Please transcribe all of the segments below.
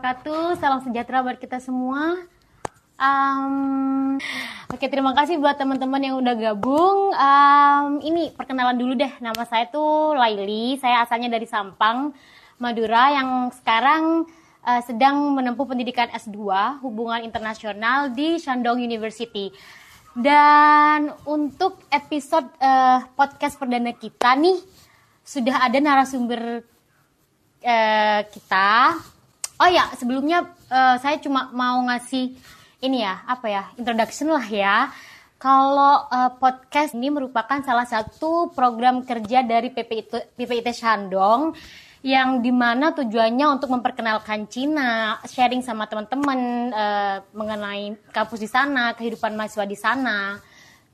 wabarakatuh. Salam sejahtera buat kita semua. Um, Oke, terima kasih buat teman-teman yang udah gabung. Um, ini perkenalan dulu deh. Nama saya tuh Laili. Saya asalnya dari Sampang, Madura, yang sekarang uh, sedang menempuh pendidikan S2 Hubungan Internasional di Shandong University. Dan untuk episode uh, podcast perdana kita nih sudah ada narasumber uh, kita. Oh ya, sebelumnya uh, saya cuma mau ngasih ini ya, apa ya, introduction lah ya. Kalau uh, podcast ini merupakan salah satu program kerja dari PPIT, PPIT Shandong yang di mana tujuannya untuk memperkenalkan Cina, sharing sama teman-teman uh, mengenai kampus di sana, kehidupan mahasiswa di sana,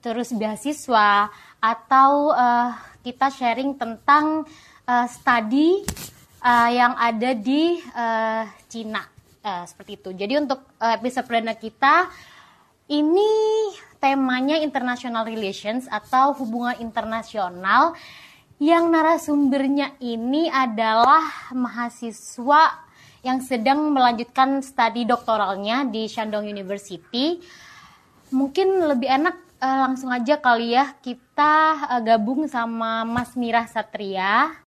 terus beasiswa atau uh, kita sharing tentang uh, studi uh, yang ada di uh, Cina uh, seperti itu. Jadi untuk uh, episode perdana kita ini temanya international relations atau hubungan internasional yang narasumbernya ini adalah mahasiswa yang sedang melanjutkan studi doktoralnya di Shandong University. Mungkin lebih enak uh, langsung aja kali ya kita uh, gabung sama Mas Mirah Satria.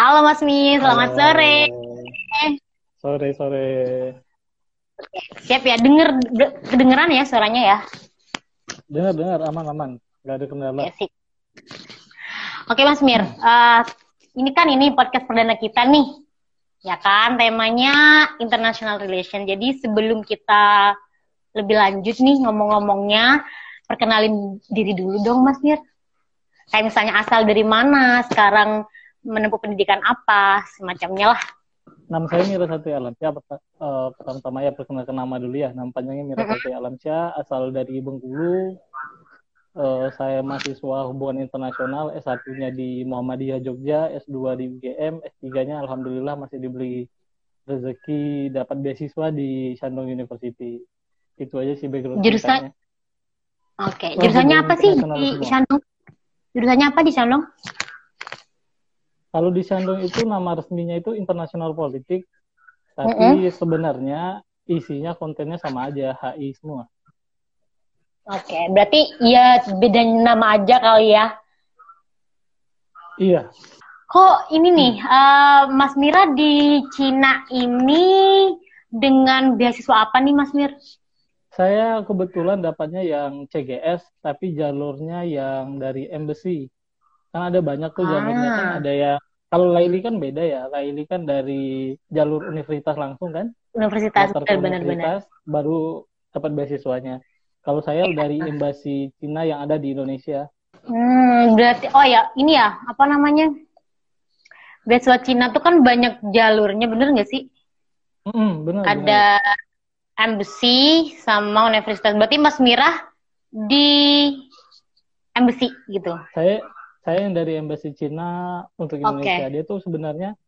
Halo Mas Mi, selamat Halo. sore. Sore sore. Siap ya, denger kedengeran ya suaranya ya? Dengar dengar aman aman, nggak ada kendala. Ya, sih. Oke Mas Mir, uh, ini kan ini podcast perdana kita nih, ya kan? Temanya international relation. Jadi sebelum kita lebih lanjut nih ngomong-ngomongnya, perkenalin diri dulu dong Mas Mir. Kayak misalnya asal dari mana, sekarang menempuh pendidikan apa semacamnya lah. Nama saya Mira Satria Alamsyah uh, pertama-tama ya perkenalkan nama dulu ya. Nama panjangnya Mira Satria Alamsyah asal dari Bengkulu. Uh, saya mahasiswa hubungan internasional S1-nya di Muhammadiyah Jogja S2 di UGM S3-nya Alhamdulillah masih diberi rezeki dapat beasiswa di Shandong University. Itu aja sih background jurusan? Oke okay. jurusannya apa sih di Shandong? Jurusannya apa di Shandong kalau di Shandong itu nama resminya itu internasional politik, tapi mm -hmm. sebenarnya isinya kontennya sama aja HI semua. Oke, okay, berarti ya beda nama aja kali ya? Iya. Kok ini nih, uh, Mas Mira di Cina ini dengan beasiswa apa nih Mas Mir? Saya kebetulan dapatnya yang CGS, tapi jalurnya yang dari embassy kan ada banyak tuh jalurnya kan ah. ada ya kalau Laili kan beda ya. Laili kan dari jalur universitas langsung kan? Universitas benar-benar baru dapat beasiswanya. Kalau saya ya. dari embasi Cina yang ada di Indonesia. Hmm berarti oh ya ini ya apa namanya? Beasiswa Cina tuh kan banyak jalurnya bener nggak sih? Mm, bener ada bener. embassy sama universitas. Berarti Mas Mirah di embassy gitu. Saya saya yang dari embassy Cina untuk Indonesia. Okay. Dia tuh sebenarnya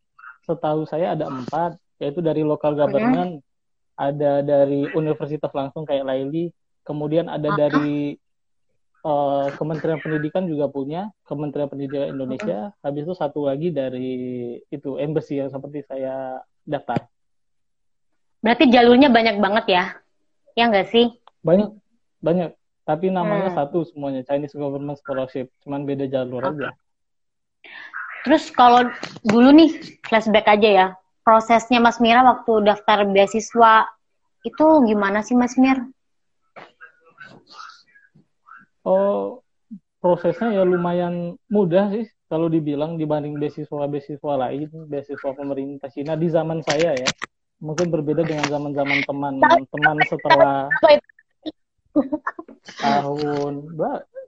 setahu saya ada empat, yaitu dari local government, mm ada dari universitas langsung kayak Laili, kemudian ada uh-huh. dari uh, Kementerian Pendidikan juga punya, Kementerian Pendidikan Indonesia. Uh-huh. Habis itu satu lagi dari itu embassy yang seperti saya daftar. Berarti jalurnya banyak banget ya? Ya nggak sih? Banyak, banyak tapi namanya hmm. satu semuanya Chinese Government Scholarship cuman beda jalur okay. aja terus kalau dulu nih flashback aja ya prosesnya Mas Mira waktu daftar beasiswa itu gimana sih Mas Mir? Oh prosesnya ya lumayan mudah sih kalau dibilang dibanding beasiswa-beasiswa lain, beasiswa pemerintah Cina di zaman saya ya. Mungkin berbeda dengan zaman-zaman teman-teman setelah tahun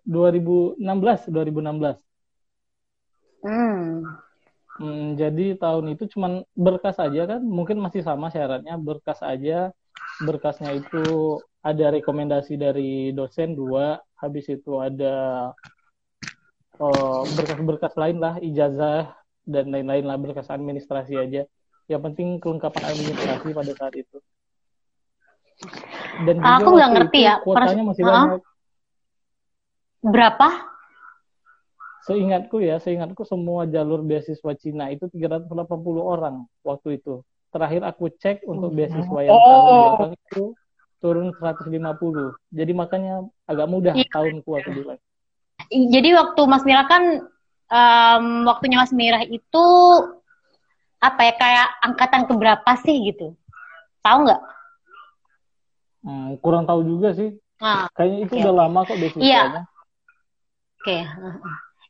2016 2016 hmm. hmm jadi tahun itu cuman berkas aja kan? Mungkin masih sama syaratnya berkas aja. Berkasnya itu ada rekomendasi dari dosen dua habis itu ada oh, berkas-berkas lain lah ijazah dan lain-lain lah berkas administrasi aja. Yang penting kelengkapan administrasi pada saat itu dan aku nggak ngerti ya. Kuotanya masih huh? banyak. Berapa? Seingatku ya, seingatku semua jalur beasiswa Cina itu 380 orang waktu itu. terakhir aku cek untuk beasiswa yang oh. tahun belakang itu turun 150. Jadi makanya agak mudah iya. tahunku aku bilang. Jadi waktu Mas Mira kan um, waktunya Mas Mira itu apa ya kayak angkatan keberapa sih gitu? Tahu nggak? Hmm, kurang tahu juga sih. Nah, Kayaknya itu okay. udah lama kok beasiswanya. Iya. Oke. Okay.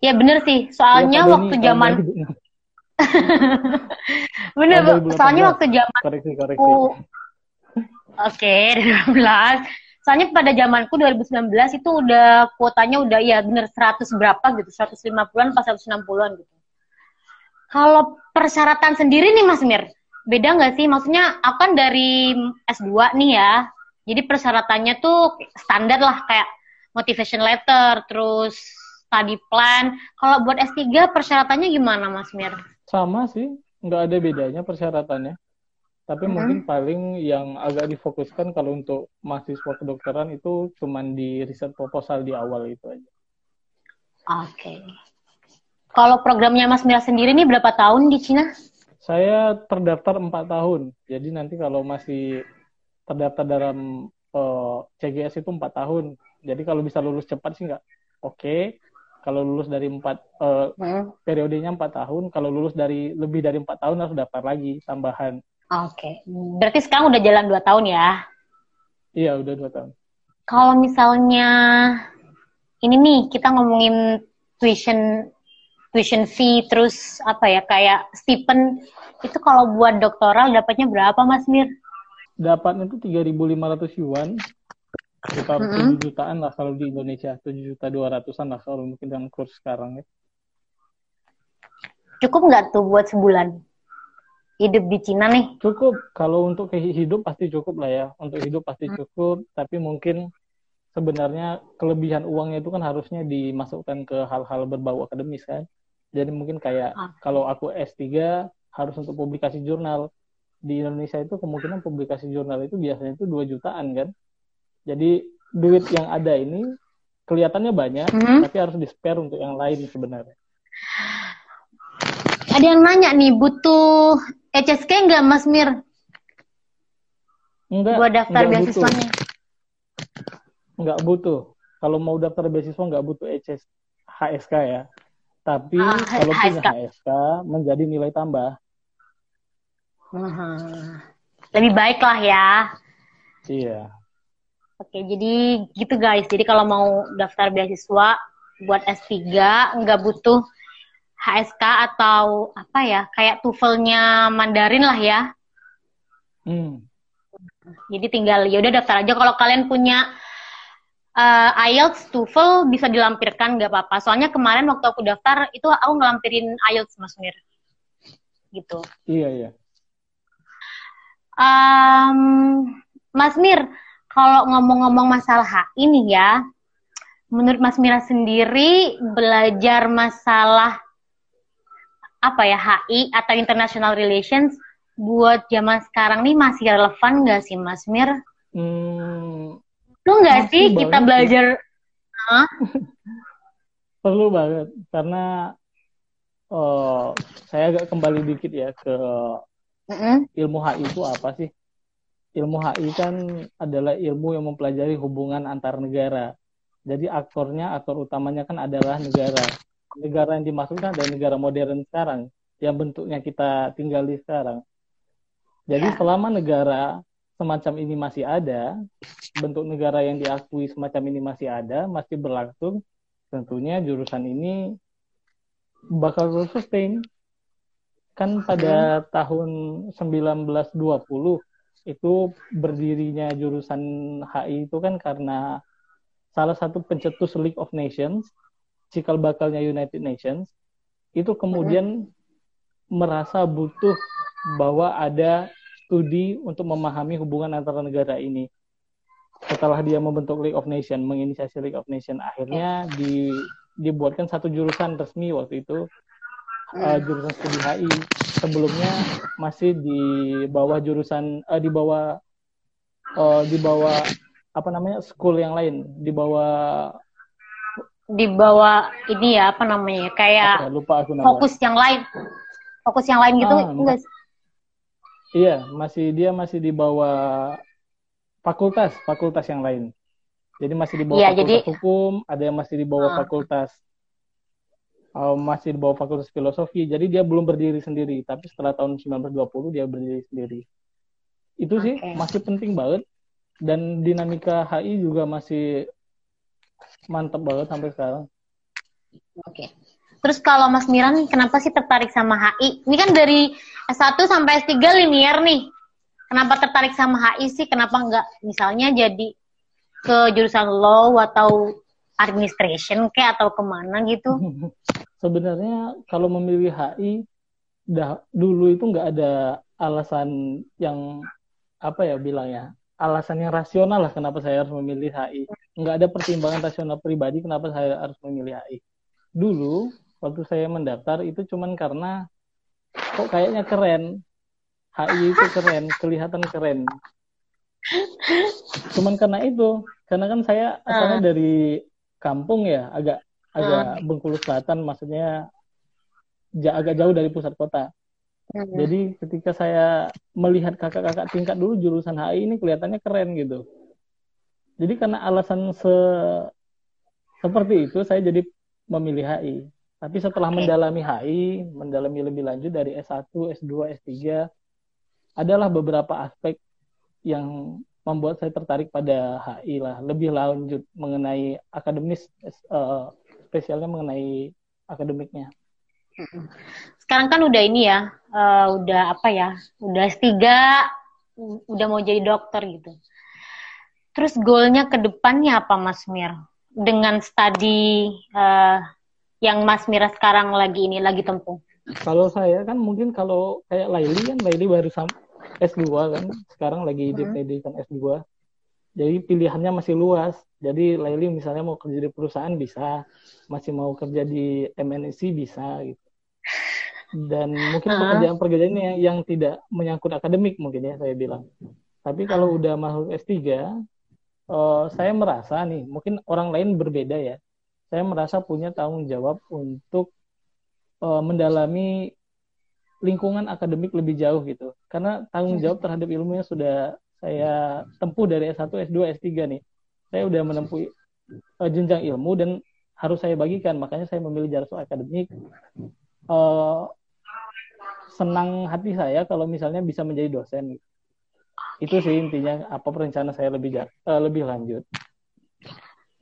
Ya bener sih, soalnya ya, waktu zaman bener, soalnya waktu zaman koreksi, koreksi. Oke, okay, 12. Soalnya pada zamanku 2019 itu udah kuotanya udah ya bener 100 berapa gitu, 150-an pas 160-an gitu. Kalau persyaratan sendiri nih Mas Mir, beda nggak sih? Maksudnya akan dari S2 nih ya. Jadi persyaratannya tuh standar lah kayak motivation letter, terus study plan. Kalau buat S3 persyaratannya gimana Mas Mir? Sama sih, nggak ada bedanya persyaratannya. Tapi hmm. mungkin paling yang agak difokuskan kalau untuk mahasiswa kedokteran itu cuman di riset proposal di awal itu aja. Oke. Okay. Kalau programnya Mas Mira sendiri nih berapa tahun di Cina? Saya terdaftar empat tahun. Jadi nanti kalau masih terdaftar dalam uh, eh, CGS itu empat tahun. Jadi kalau bisa lulus cepat sih nggak oke. Okay. Kalau lulus dari empat uh, hmm. periodenya empat tahun, kalau lulus dari lebih dari empat tahun harus daftar lagi tambahan. Oke, okay. berarti sekarang udah jalan dua tahun ya? Iya, udah dua tahun. Kalau misalnya ini nih kita ngomongin tuition tuition fee terus apa ya kayak stipend itu kalau buat doktoral dapatnya berapa Mas Mir? Dapatnya itu 3.500 yuan sekitar mm -hmm. 7 jutaan lah kalau di Indonesia 7 juta 200an lah kalau mungkin dengan kurs sekarang ya. Cukup nggak tuh buat sebulan? hidup di Cina nih? Cukup. Kalau untuk hidup pasti cukup lah ya. Untuk hidup pasti hmm. cukup. Tapi mungkin sebenarnya kelebihan uangnya itu kan harusnya dimasukkan ke hal-hal berbau akademis kan. Jadi mungkin kayak ah. kalau aku S3 harus untuk publikasi jurnal. Di Indonesia itu kemungkinan publikasi jurnal itu biasanya itu 2 jutaan kan. Jadi duit yang ada ini kelihatannya banyak, -hmm. tapi harus di-spare untuk yang lain sebenarnya. Ada yang nanya nih, butuh HSK nggak Mas Mir? Enggak. Buat daftar enggak beasiswanya. Butuh. Enggak butuh. Kalau mau daftar beasiswa nggak butuh HS HSK ya. Tapi ah, kalau HSK. punya HSK menjadi nilai tambah. Hmm. Lebih baik lah ya. Iya. Oke, jadi gitu guys. Jadi kalau mau daftar beasiswa buat S3 nggak butuh HSK atau apa ya kayak TOEFL-nya Mandarin lah ya. Hmm. Jadi tinggal ya udah daftar aja kalau kalian punya uh, IELTS, TOEFL bisa dilampirkan nggak apa-apa. Soalnya kemarin waktu aku daftar itu aku ngelampirin IELTS Mas Mir. Gitu. Iya iya. Um, Mas Mir, kalau ngomong-ngomong masalah hak ini ya, menurut Mas Mira sendiri belajar masalah apa ya HI atau International Relations buat zaman sekarang nih masih relevan nggak sih Mas Mir? Hmm, Lu nggak sih kita belajar? Huh? Perlu banget karena uh, saya agak kembali dikit ya ke mm-hmm. ilmu HI itu apa sih? Ilmu HI kan adalah ilmu yang mempelajari hubungan antar negara. Jadi aktornya, aktor utamanya kan adalah negara negara yang dimaksudkan adalah negara modern sekarang yang bentuknya kita tinggal di sekarang. Jadi ya. selama negara semacam ini masih ada, bentuk negara yang diakui semacam ini masih ada, masih berlangsung, tentunya jurusan ini bakal sustain. Kan pada tahun 1920 itu berdirinya jurusan HI itu kan karena salah satu pencetus League of Nations cikal bakalnya United Nations itu kemudian merasa butuh bahwa ada studi untuk memahami hubungan antara negara ini. Setelah dia membentuk League of Nations, menginisiasi League of Nations, akhirnya di, dibuatkan satu jurusan resmi waktu itu, uh, jurusan studi HI. Sebelumnya masih di bawah jurusan, uh, di bawah, uh, di bawah apa namanya school yang lain, di bawah di bawah ini ya apa namanya kayak lupa aku fokus yang lain fokus yang lain gitu ah, enggak Iya, masih dia masih di bawah fakultas, fakultas yang lain. Jadi masih di bawah ya, fakultas jadi... hukum, ada yang masih di bawah uh. fakultas uh, masih di bawah fakultas filosofi. Jadi dia belum berdiri sendiri, tapi setelah tahun 1920 dia berdiri sendiri. Itu sih okay. masih penting banget dan dinamika HI juga masih mantap banget sampai sekarang. Oke. Okay. Terus kalau Mas Miran kenapa sih tertarik sama HI? Ini kan dari S1 sampai S3 linear nih. Kenapa tertarik sama HI sih? Kenapa enggak misalnya jadi ke jurusan law atau administration kayak atau ke mana gitu? Sebenarnya kalau memilih HI, dah dulu itu nggak ada alasan yang apa ya bilang ya alasan yang rasional lah kenapa saya harus memilih HI. Nggak ada pertimbangan rasional pribadi kenapa saya harus memilih HI. Dulu waktu saya mendaftar itu cuman karena kok kayaknya keren. HI itu keren, kelihatan keren. Cuman karena itu, karena kan saya asalnya uh. dari kampung ya, agak agak uh. Bengkulu Selatan, maksudnya agak jauh dari pusat kota. Hmm. Jadi ketika saya melihat kakak-kakak tingkat dulu jurusan HI ini kelihatannya keren gitu. Jadi karena alasan se seperti itu saya jadi memilih HI. Tapi setelah okay. mendalami HI, mendalami lebih lanjut dari S1, S2, S3, adalah beberapa aspek yang membuat saya tertarik pada HI lah. Lebih lanjut mengenai akademis, uh, spesialnya mengenai akademiknya. Sekarang kan udah ini ya, uh, udah apa ya, udah S3, udah mau jadi dokter gitu. Terus goalnya ke depannya apa Mas Mir? Dengan studi uh, yang Mas Mira sekarang lagi ini lagi tempuh? Kalau saya kan mungkin kalau kayak Laili kan Laili baru S2 kan, sekarang lagi hmm. di kan S2. Jadi pilihannya masih luas. Jadi Laili misalnya mau kerja di perusahaan bisa, masih mau kerja di MNC bisa gitu dan mungkin pekerjaan-pekerjaan yang, yang tidak menyangkut akademik mungkin ya saya bilang. Tapi kalau udah masuk S3, uh, eh, saya merasa nih, mungkin orang lain berbeda ya. Saya merasa punya tanggung jawab untuk uh, mendalami lingkungan akademik lebih jauh gitu. Karena tanggung jawab terhadap ilmunya sudah saya tempuh dari S1, S2, S3 nih. Saya udah menempuh uh, jenjang ilmu dan harus saya bagikan. Makanya saya memilih jalur akademik uh, senang hati saya kalau misalnya bisa menjadi dosen. Itu sih intinya apa perencana saya lebih uh, lebih lanjut.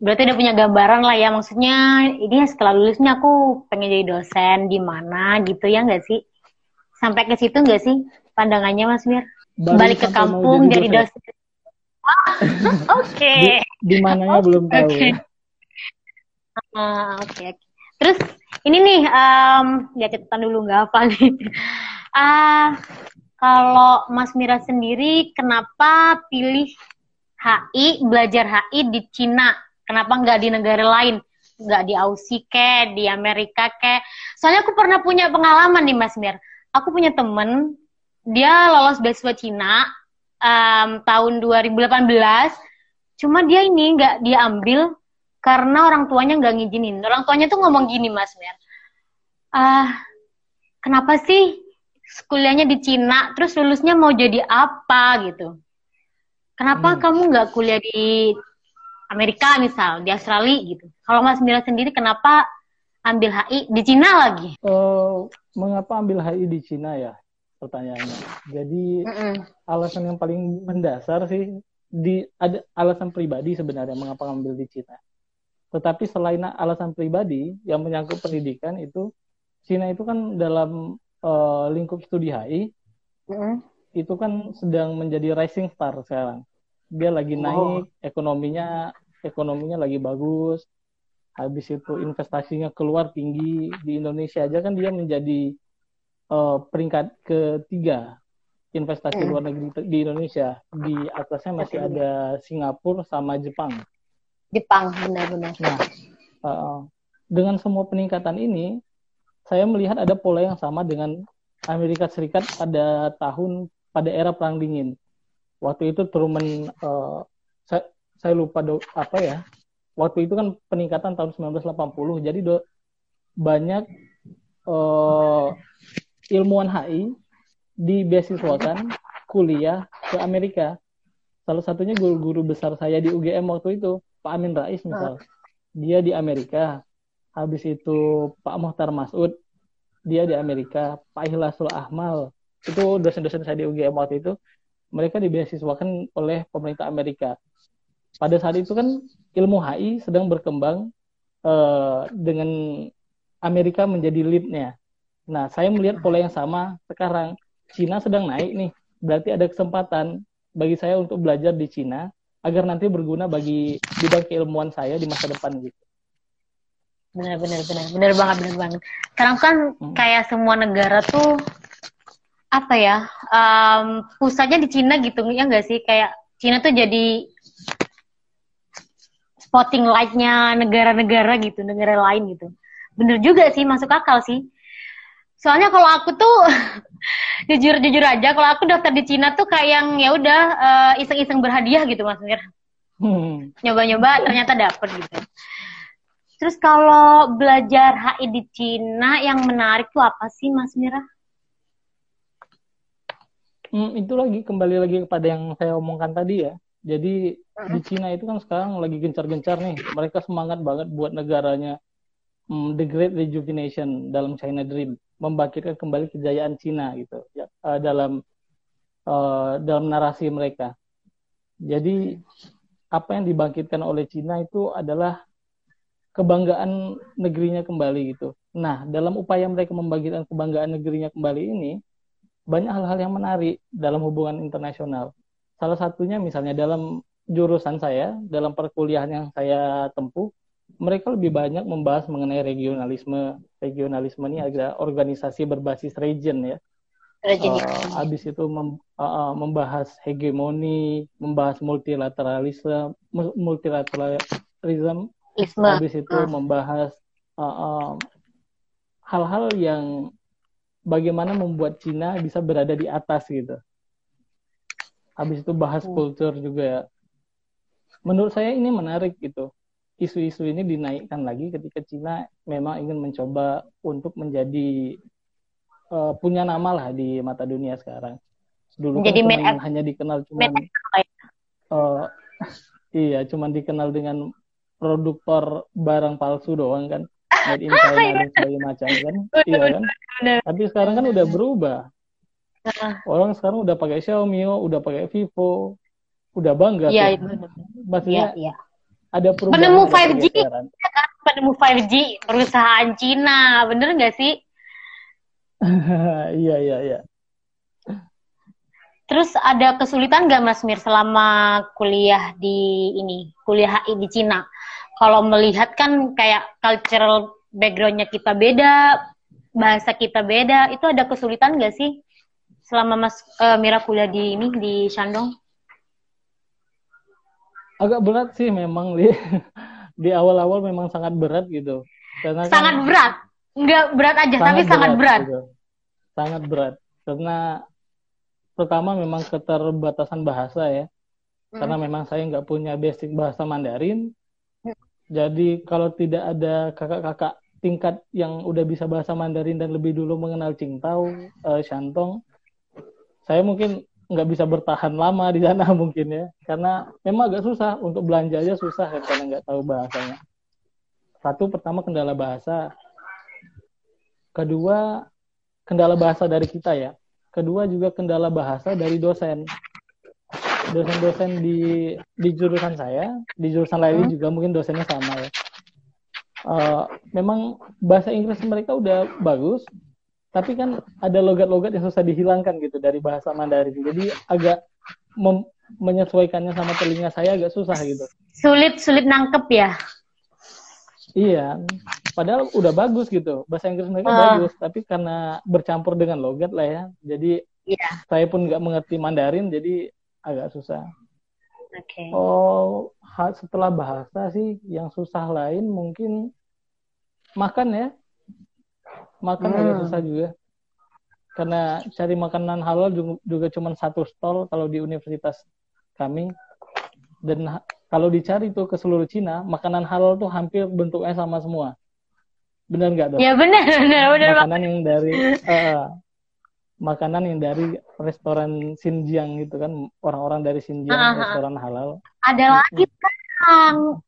Berarti udah punya gambaran lah ya maksudnya ini ya setelah lulusnya aku pengen jadi dosen di mana gitu ya nggak sih? Sampai ke situ nggak sih pandangannya Mas Mir? Baru Balik ke kampung jadi dosen. dosen. Oke. Di, di mananya okay. belum tahu. Oke. Okay. Uh, Oke. Okay. Terus ini nih um, ya catatan dulu nggak apa nih. Uh, kalau Mas Mira sendiri kenapa pilih HI belajar HI di Cina? Kenapa nggak di negara lain? Nggak di Aussie ke, di Amerika ke? Soalnya aku pernah punya pengalaman nih Mas Mir. Aku punya temen, dia lolos beasiswa Cina um, tahun 2018. Cuma dia ini nggak dia ambil karena orang tuanya nggak ngizinin. Orang tuanya tuh ngomong gini Mas Mer, ah kenapa sih kuliahnya di Cina, terus lulusnya mau jadi apa gitu? Kenapa hmm. kamu nggak kuliah di Amerika misal, di Australia gitu? Kalau Mas Mira sendiri kenapa ambil HI di Cina lagi? Uh, mengapa ambil HI di Cina ya? Pertanyaannya. Jadi mm -mm. alasan yang paling mendasar sih di ada alasan pribadi sebenarnya mengapa ambil di Cina. Tetapi selain alasan pribadi yang menyangkut pendidikan itu, Cina itu kan dalam uh, lingkup studi HI, mm. itu kan sedang menjadi rising star sekarang. Dia lagi oh. naik, ekonominya ekonominya lagi bagus, habis itu investasinya keluar tinggi di Indonesia aja kan dia menjadi uh, peringkat ketiga investasi mm. luar negeri di Indonesia. Di atasnya masih ada Singapura sama Jepang. Jepang benar-benar. Nah, uh, dengan semua peningkatan ini, saya melihat ada pola yang sama dengan Amerika Serikat pada tahun pada era perang dingin. Waktu itu Truman, uh, saya, saya lupa do, apa ya. Waktu itu kan peningkatan tahun 1980, jadi do, banyak uh, ilmuwan HI di beasiswakan kuliah ke Amerika. Salah satunya guru-guru besar saya di UGM waktu itu, Pak Amin Rais misal. Dia di Amerika. Habis itu Pak Mohtar Masud, dia di Amerika. Pak Ihlasul Ahmal, itu dosen-dosen saya di UGM waktu itu, mereka dibeasiswakan oleh pemerintah Amerika. Pada saat itu kan ilmu HI sedang berkembang uh, dengan Amerika menjadi lead-nya. Nah, saya melihat pola yang sama sekarang. Cina sedang naik nih, berarti ada kesempatan bagi saya untuk belajar di Cina agar nanti berguna bagi bidang keilmuan saya di masa depan gitu. Benar benar benar benar banget benar banget. Sekarang kan hmm. kayak semua negara tuh apa ya um, pusatnya di Cina gitu ya enggak sih kayak Cina tuh jadi spotting lightnya negara-negara gitu negara lain gitu. Bener juga sih masuk akal sih. Soalnya kalau aku tuh jujur jujur aja kalau aku daftar di Cina tuh kayak yang ya udah uh, iseng-iseng berhadiah gitu Mas Mir. Hmm. Nyoba-nyoba ternyata dapet gitu. Terus kalau belajar HI di Cina yang menarik tuh apa sih Mas Mira? Hmm, itu lagi kembali lagi kepada yang saya omongkan tadi ya. Jadi di Cina itu kan sekarang lagi gencar-gencar nih. Mereka semangat banget buat negaranya um, the Great Rejuvenation dalam China Dream membangkitkan kembali kejayaan Cina gitu ya, uh, dalam uh, dalam narasi mereka. Jadi apa yang dibangkitkan oleh Cina itu adalah kebanggaan negerinya kembali gitu. Nah, dalam upaya mereka membangkitkan kebanggaan negerinya kembali ini banyak hal-hal yang menarik dalam hubungan internasional. Salah satunya misalnya dalam jurusan saya, dalam perkuliahan yang saya tempuh, mereka lebih banyak membahas mengenai regionalisme. Regionalisme ini adalah organisasi berbasis region ya. Region. Uh, habis itu mem, uh, membahas hegemoni, membahas multilateralisme, multilateralisme. Isme. Habis itu uh. membahas hal-hal uh, uh, yang bagaimana membuat Cina bisa berada di atas gitu. Habis itu bahas uh. kultur juga. Menurut saya ini menarik gitu isu-isu ini dinaikkan lagi ketika Cina memang ingin mencoba untuk menjadi uh, punya nama lah di mata dunia sekarang. Dulu Jadi kan hanya dikenal cuma uh, iya, cuma dikenal dengan produktor barang palsu doang kan, made in China iya. dan sebagainya macam kan, iya kan. Tapi sekarang kan udah berubah. Orang sekarang udah pakai Xiaomi, udah pakai Vivo, udah bangga. Iya. Maksudnya ya, ya ada perubahan. Penemu 5G, ya kan? penemu 5G perusahaan Cina, bener nggak sih? iya iya iya. Terus ada kesulitan nggak Mas Mir selama kuliah di ini, kuliah HI di Cina? Kalau melihat kan kayak cultural backgroundnya kita beda, bahasa kita beda, itu ada kesulitan nggak sih selama Mas uh, Mira kuliah di ini di Shandong? Agak berat sih memang di di awal-awal memang sangat berat gitu. Karena kan sangat kan, berat. Enggak berat aja, sangat tapi berat, sangat berat. Gitu. Sangat berat. Karena pertama memang keterbatasan bahasa ya. Hmm. Karena memang saya nggak punya basic bahasa Mandarin. Hmm. Jadi kalau tidak ada kakak-kakak tingkat yang udah bisa bahasa Mandarin dan lebih dulu mengenal Qingtao, uh, Shantong, saya mungkin nggak bisa bertahan lama di sana mungkin ya. Karena memang agak susah untuk belanja aja susah kan karena nggak tahu bahasanya. Satu pertama kendala bahasa. Kedua kendala bahasa dari kita ya. Kedua juga kendala bahasa dari dosen. Dosen-dosen di di jurusan saya di jurusan lain hmm. juga mungkin dosennya sama ya. Uh, memang bahasa Inggris mereka udah bagus tapi kan ada logat-logat yang susah dihilangkan gitu dari bahasa Mandarin. Jadi agak menyesuaikannya sama telinga saya agak susah gitu. Sulit sulit nangkep ya? Iya. Padahal udah bagus gitu. Bahasa Inggris mereka uh. bagus tapi karena bercampur dengan logat lah ya. Jadi yeah. saya pun nggak mengerti Mandarin jadi agak susah. Okay. oh setelah bahasa sih yang susah lain mungkin makan ya makan hmm. agak susah juga karena cari makanan halal juga, juga cuma satu stall kalau di universitas kami dan kalau dicari tuh ke seluruh Cina makanan halal tuh hampir bentuknya sama semua benar nggak dok? Ya benar benar benar. Makanan yang dari uh, makanan yang dari restoran Xinjiang gitu kan orang-orang dari Xinjiang uh -huh. restoran halal ada lagi kan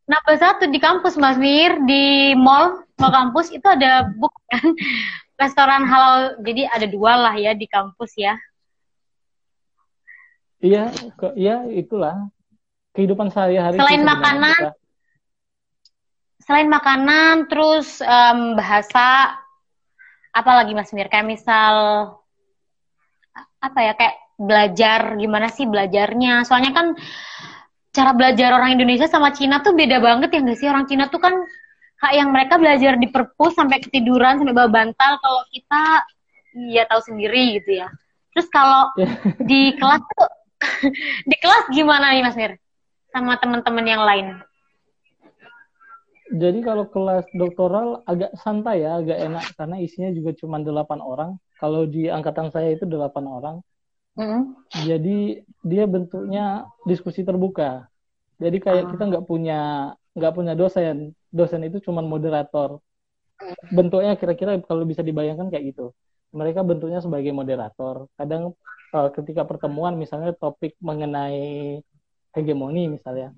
nambah satu di kampus Mas Mir. Di mall mall kampus itu ada bukan restoran halal. Jadi ada dua lah ya di kampus ya. Iya ke, iya itulah. Kehidupan sehari-hari selain makanan kita. selain makanan terus um, bahasa apa lagi Mas Mir? Kayak misal apa ya? Kayak belajar gimana sih belajarnya? Soalnya kan cara belajar orang Indonesia sama Cina tuh beda banget ya nggak sih? Orang Cina tuh kan kayak yang mereka belajar di perpus sampai ketiduran sampai bawa bantal. Kalau kita ya tahu sendiri gitu ya. Terus kalau di kelas tuh di kelas gimana nih Mas Mir? Sama teman-teman yang lain? Jadi kalau kelas doktoral agak santai ya, agak enak. Karena isinya juga cuma delapan orang. Kalau di angkatan saya itu delapan orang. Mm-hmm. Jadi dia bentuknya diskusi terbuka. Jadi kayak uh. kita nggak punya nggak punya dosen. Dosen itu cuma moderator. Bentuknya kira-kira kalau bisa dibayangkan kayak gitu. Mereka bentuknya sebagai moderator. Kadang uh, ketika pertemuan misalnya topik mengenai hegemoni misalnya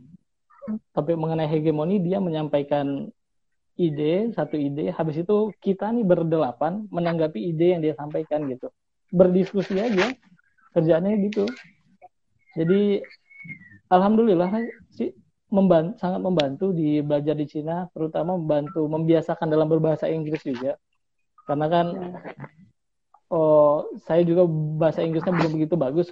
topik mengenai hegemoni dia menyampaikan ide satu ide habis itu kita nih berdelapan menanggapi ide yang dia sampaikan gitu berdiskusi aja kerjanya gitu. Jadi alhamdulillah sih membantu, sangat membantu di belajar di Cina terutama membantu membiasakan dalam berbahasa Inggris juga. Karena kan oh saya juga bahasa Inggrisnya belum begitu bagus.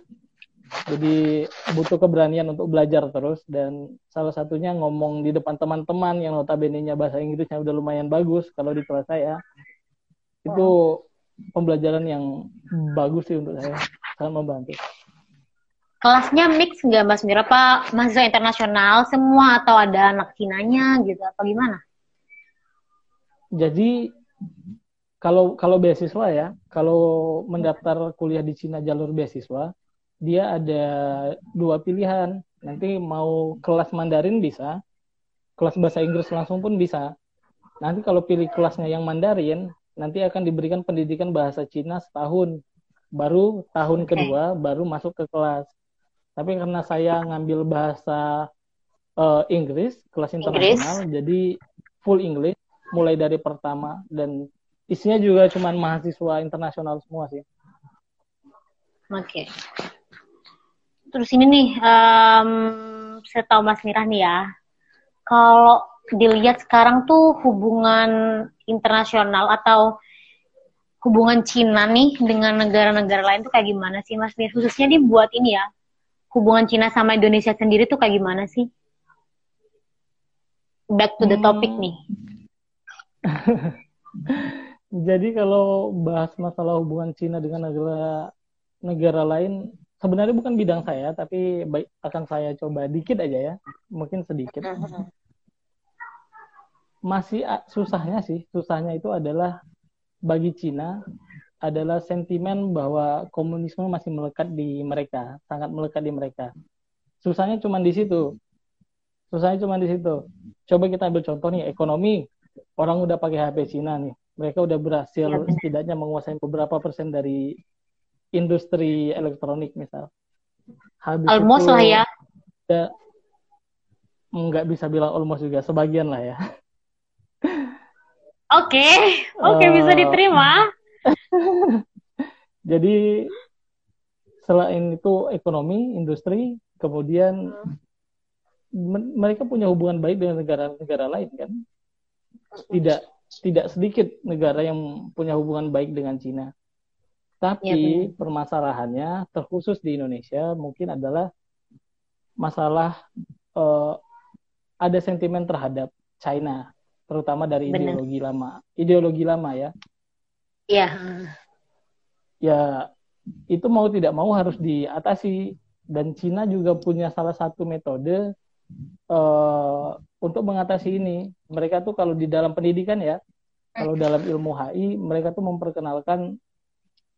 Jadi butuh keberanian untuk belajar terus. Dan salah satunya ngomong di depan teman-teman yang notabene-nya bahasa Inggrisnya udah lumayan bagus kalau di kelas saya. Itu pembelajaran yang bagus sih untuk saya sangat membantu kelasnya mix nggak Mas Mira apa mahasiswa internasional semua atau ada anak Cinanya gitu apa gimana jadi kalau kalau beasiswa ya kalau mendaftar kuliah di Cina jalur beasiswa dia ada dua pilihan. Nanti mau kelas Mandarin bisa, kelas bahasa Inggris langsung pun bisa. Nanti kalau pilih kelasnya yang Mandarin, nanti akan diberikan pendidikan bahasa Cina setahun. Baru tahun kedua baru masuk ke kelas. Tapi karena saya ngambil bahasa uh, Inggris, kelas internasional, Inggris. jadi full English mulai dari pertama dan isinya juga cuma mahasiswa internasional semua sih. Oke. Okay terus ini nih um, saya tahu Mas Mirah nih ya kalau dilihat sekarang tuh hubungan internasional atau hubungan Cina nih dengan negara-negara lain tuh kayak gimana sih Mas Mir khususnya nih buat ini ya hubungan Cina sama Indonesia sendiri tuh kayak gimana sih back to the topic hmm. nih jadi kalau bahas masalah hubungan Cina dengan negara negara lain sebenarnya bukan bidang saya tapi baik, akan saya coba dikit aja ya mungkin sedikit mm-hmm. Masih susahnya sih susahnya itu adalah bagi Cina adalah sentimen bahwa komunisme masih melekat di mereka sangat melekat di mereka susahnya cuma di situ susahnya cuma di situ coba kita ambil contoh nih ekonomi orang udah pakai HP Cina nih mereka udah berhasil ya, setidaknya menguasai beberapa persen dari industri elektronik misal. Habis almost itu, lah ya. ya. Nggak bisa bilang almost juga, sebagian lah ya. Oke, okay. oke okay, uh, bisa diterima. Jadi selain itu ekonomi, industri, kemudian hmm. mereka punya hubungan baik dengan negara-negara lain kan. Tidak tidak sedikit negara yang punya hubungan baik dengan Cina. Tapi ya, permasalahannya terkhusus di Indonesia mungkin adalah masalah uh, ada sentimen terhadap China, terutama dari Bener. ideologi lama. Ideologi lama ya. Iya. Ya, itu mau tidak mau harus diatasi dan Cina juga punya salah satu metode uh, untuk mengatasi ini. Mereka tuh kalau di dalam pendidikan ya, kalau dalam ilmu HI mereka tuh memperkenalkan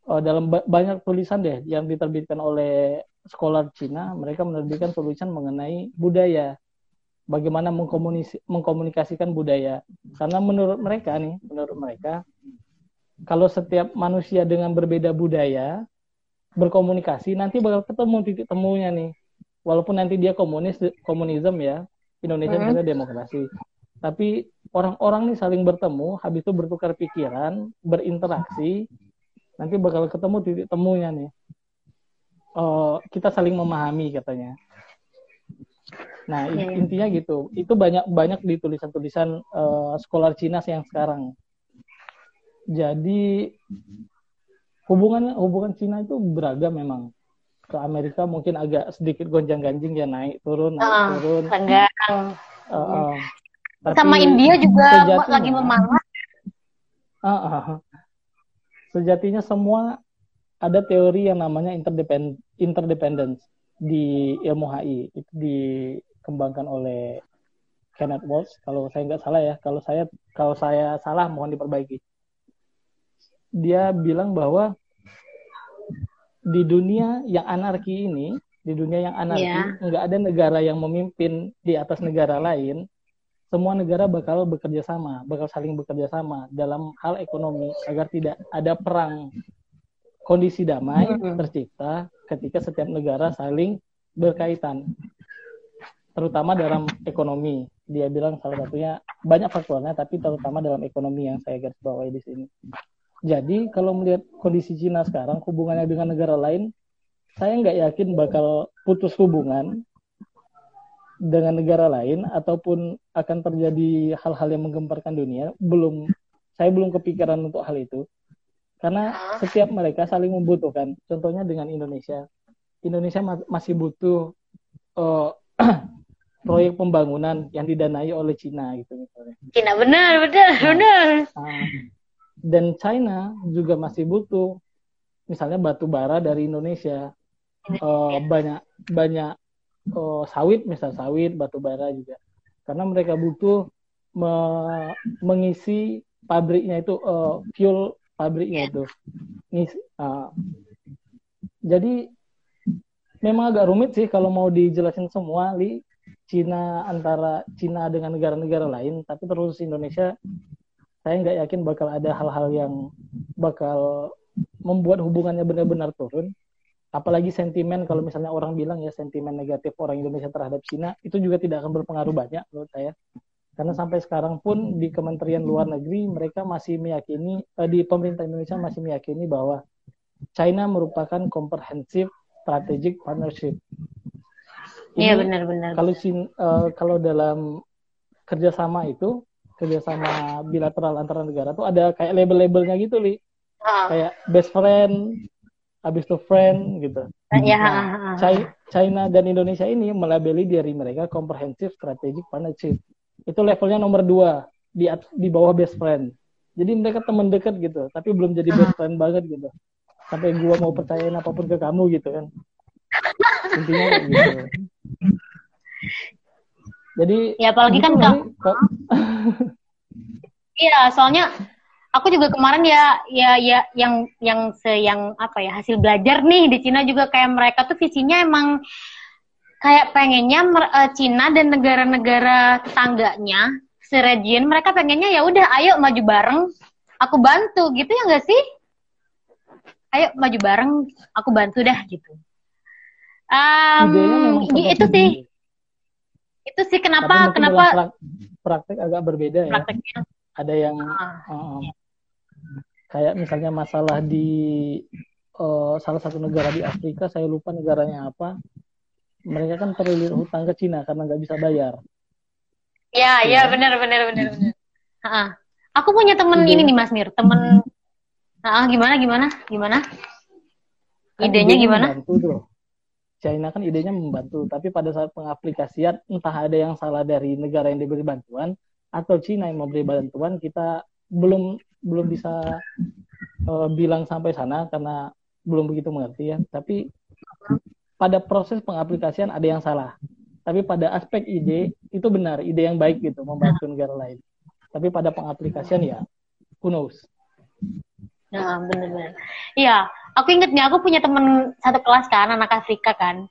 uh, dalam ba banyak tulisan deh yang diterbitkan oleh sekolah Cina, mereka menerbitkan tulisan mengenai budaya. Bagaimana mengkomunikasikan budaya. Karena menurut mereka nih, menurut mereka kalau setiap manusia dengan berbeda budaya berkomunikasi nanti bakal ketemu titik temunya nih walaupun nanti dia komunis komunisme ya Indonesia mm -hmm. demokrasi tapi orang-orang nih saling bertemu habis itu bertukar pikiran berinteraksi nanti bakal ketemu titik temunya nih uh, kita saling memahami katanya nah intinya gitu. Itu banyak banyak di tulisan-tulisan uh, sekolah Cina yang sekarang. Jadi hubungan hubungan Cina itu beragam memang. Ke Amerika mungkin agak sedikit gonjang ganjing ya naik turun naik uh, turun. uh, uh, tapi sama India juga sejatinya, lagi memanggil. Uh, uh, sejatinya semua ada teori yang namanya interdepend interdependence di ilmu HI itu dikembangkan oleh Kenneth Walsh. Kalau saya nggak salah ya kalau saya kalau saya salah mohon diperbaiki. Dia bilang bahwa di dunia yang anarki ini di dunia yang anarki yeah. nggak ada negara yang memimpin di atas negara lain. Semua negara bakal bekerja sama, bakal saling bekerja sama dalam hal ekonomi agar tidak ada perang. Kondisi damai tercipta ketika setiap negara saling berkaitan, terutama dalam ekonomi. Dia bilang salah satunya banyak faktornya, tapi terutama dalam ekonomi yang saya garis bawahi di sini. Jadi kalau melihat kondisi Cina sekarang, hubungannya dengan negara lain, saya nggak yakin bakal putus hubungan dengan negara lain ataupun akan terjadi hal-hal yang menggemparkan dunia belum saya belum kepikiran untuk hal itu karena setiap mereka saling membutuhkan contohnya dengan Indonesia Indonesia ma masih butuh uh, proyek pembangunan yang didanai oleh Cina gitu misalnya. Cina benar benar nah, benar. nah, dan China juga masih butuh misalnya batu bara dari Indonesia. Uh, banyak banyak uh, sawit misal sawit batu bara juga. Karena mereka butuh me mengisi pabriknya itu uh, fuel pabriknya itu. Ngisi, uh, jadi memang agak rumit sih kalau mau dijelasin semua li Cina antara Cina dengan negara-negara lain tapi terus Indonesia saya nggak yakin bakal ada hal-hal yang bakal membuat hubungannya benar-benar turun apalagi sentimen kalau misalnya orang bilang ya sentimen negatif orang Indonesia terhadap Cina itu juga tidak akan berpengaruh banyak menurut saya karena sampai sekarang pun di Kementerian Luar Negeri mereka masih meyakini eh, di pemerintah Indonesia masih meyakini bahwa China merupakan comprehensive strategic partnership. Iya benar-benar. Kalau uh, kalau dalam kerjasama itu kerjasama bilateral antara negara tuh ada kayak label-labelnya gitu li, uh. kayak best friend, habis itu friend gitu. Ya. Nah, China dan Indonesia ini melabeli diri mereka comprehensive strategic partnership. Itu levelnya nomor dua di di bawah best friend. Jadi mereka teman dekat gitu, tapi belum jadi best friend banget gitu. Sampai gua mau percayain apa pun ke kamu gitu kan. Intinya gitu. Jadi ya apalagi kan gitu Iya, soalnya aku juga kemarin ya ya ya yang yang se yang apa ya hasil belajar nih di Cina juga kayak mereka tuh visinya emang kayak pengennya uh, Cina dan negara-negara tetangganya seregion mereka pengennya ya udah ayo maju bareng aku bantu gitu ya enggak sih? Ayo maju bareng aku bantu dah gitu um, itu sih. itu sih kenapa kenapa praktek agak berbeda ya. prakteknya? Ada yang uh, kayak misalnya masalah di uh, salah satu negara di Afrika saya lupa negaranya apa. Mereka kan terlilit hutang ke Cina karena nggak bisa bayar. Ya ya, ya. benar benar benar benar. Uh, aku punya temen ini nih Mas Mir. Temen uh, gimana gimana? Gimana? Kan idenya gimana? tuh. China kan idenya membantu, tapi pada saat pengaplikasian entah ada yang salah dari negara yang diberi bantuan atau Cina yang memberi bantuan kita belum belum bisa uh, bilang sampai sana karena belum begitu mengerti ya. Tapi pada proses pengaplikasian ada yang salah. Tapi pada aspek ide itu benar ide yang baik gitu membantu negara lain. Tapi pada pengaplikasian ya who knows? Nah, benar-benar. Iya, aku inget nih, aku punya temen satu kelas kan, anak Afrika kan.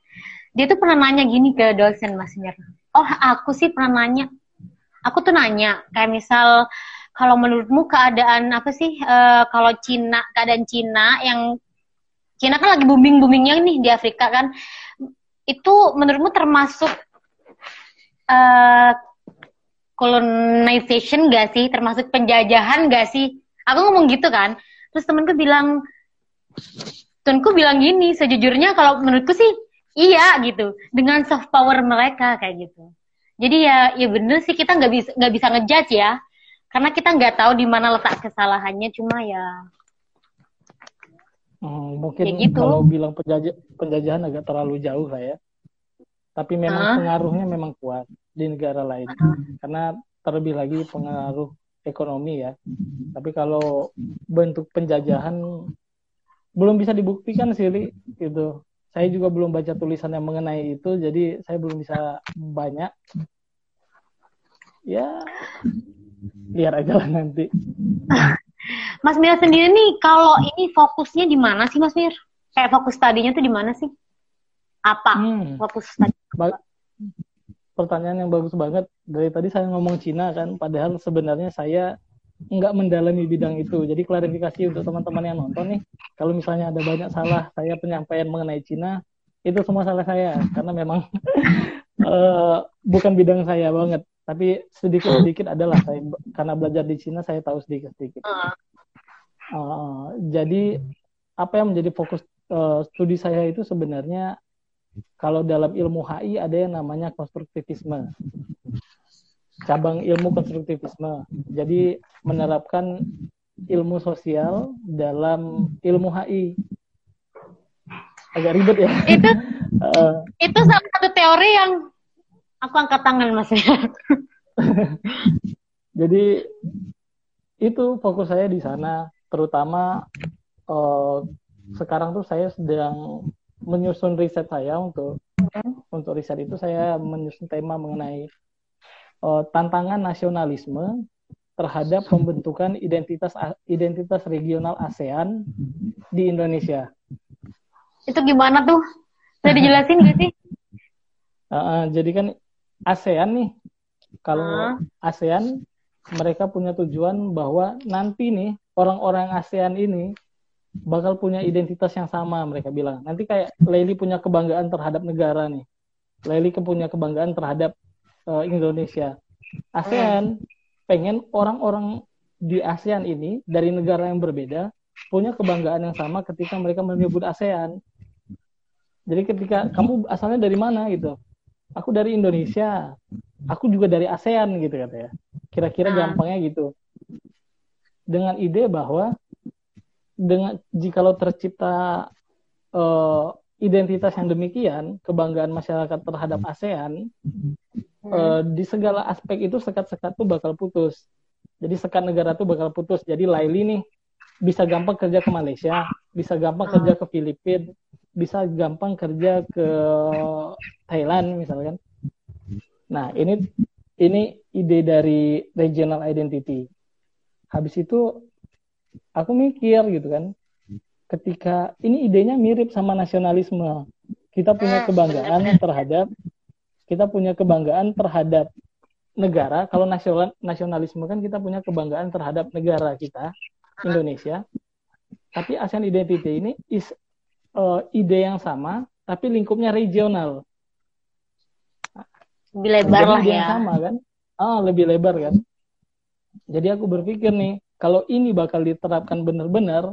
Dia tuh pernah nanya gini ke dosen Mas Mir. Oh, aku sih pernah nanya, aku tuh nanya kayak misal kalau menurutmu keadaan apa sih uh, kalau Cina keadaan Cina yang Cina kan lagi booming boomingnya nih di Afrika kan itu menurutmu termasuk uh, colonization gak sih termasuk penjajahan gak sih aku ngomong gitu kan terus temenku bilang temenku bilang gini sejujurnya kalau menurutku sih iya gitu dengan soft power mereka kayak gitu jadi ya ya bener sih kita nggak bisa nggak bisa ngejudge ya karena kita nggak tahu di mana letak kesalahannya cuma ya hmm, mungkin ya gitu. kalau bilang penjajah penjajahan agak terlalu jauh lah ya tapi memang uh. pengaruhnya memang kuat di negara lain uh. karena terlebih lagi pengaruh ekonomi ya tapi kalau bentuk penjajahan belum bisa dibuktikan sih gitu saya juga belum baca tulisan yang mengenai itu jadi saya belum bisa banyak ya lihat aja lah nanti. Mas Mir sendiri nih kalau ini fokusnya di mana sih Mas Mir? Kayak fokus tadinya tuh di mana sih? Apa hmm. fokus tadi? Ba Pertanyaan yang bagus banget. Dari tadi saya ngomong Cina kan, padahal sebenarnya saya nggak mendalami bidang itu. Jadi klarifikasi untuk teman-teman yang nonton nih, kalau misalnya ada banyak salah saya penyampaian mengenai Cina, itu semua salah saya karena memang uh, bukan bidang saya banget tapi sedikit sedikit adalah saya karena belajar di Cina saya tahu sedikit sedikit uh. Uh, jadi apa yang menjadi fokus uh, studi saya itu sebenarnya kalau dalam ilmu HI ada yang namanya konstruktivisme cabang ilmu konstruktivisme jadi menerapkan ilmu sosial dalam ilmu HI agak ribet ya itu uh, itu salah satu teori yang Aku angkat tangan mas. Jadi itu fokus saya di sana, terutama uh, sekarang tuh saya sedang menyusun riset saya untuk hmm. untuk riset itu saya menyusun tema mengenai uh, tantangan nasionalisme terhadap pembentukan identitas identitas regional ASEAN di Indonesia. Itu gimana tuh? Bisa dijelasin gak sih? Uh, jadi kan ASEAN nih, kalau uh. ASEAN mereka punya tujuan bahwa nanti nih orang-orang ASEAN ini bakal punya identitas yang sama mereka bilang. Nanti kayak Leili punya kebanggaan terhadap negara nih. Leili punya kebanggaan terhadap uh, Indonesia. ASEAN pengen orang-orang di ASEAN ini dari negara yang berbeda punya kebanggaan yang sama ketika mereka menyebut ASEAN. Jadi ketika kamu asalnya dari mana gitu, aku dari Indonesia aku juga dari ASEAN gitu katanya kira-kira ah. gampangnya gitu dengan ide bahwa dengan jikalau tercipta uh, identitas yang demikian kebanggaan masyarakat terhadap ASEAN hmm. uh, di segala aspek itu sekat-sekat tuh bakal putus jadi sekat negara tuh bakal putus jadi Laili nih bisa gampang kerja ke Malaysia bisa gampang kerja ke Filipina bisa gampang kerja ke Thailand misalkan. Nah, ini ini ide dari regional identity. Habis itu aku mikir gitu kan. Ketika ini idenya mirip sama nasionalisme. Kita punya kebanggaan terhadap kita punya kebanggaan terhadap negara. Kalau nasional nasionalisme kan kita punya kebanggaan terhadap negara kita, Indonesia. Tapi ASEAN Identity ini is uh, ide yang sama tapi lingkupnya regional. Lebih lebar lah ya. Sama kan? Ah, lebih lebar kan? Jadi aku berpikir nih, kalau ini bakal diterapkan benar-benar,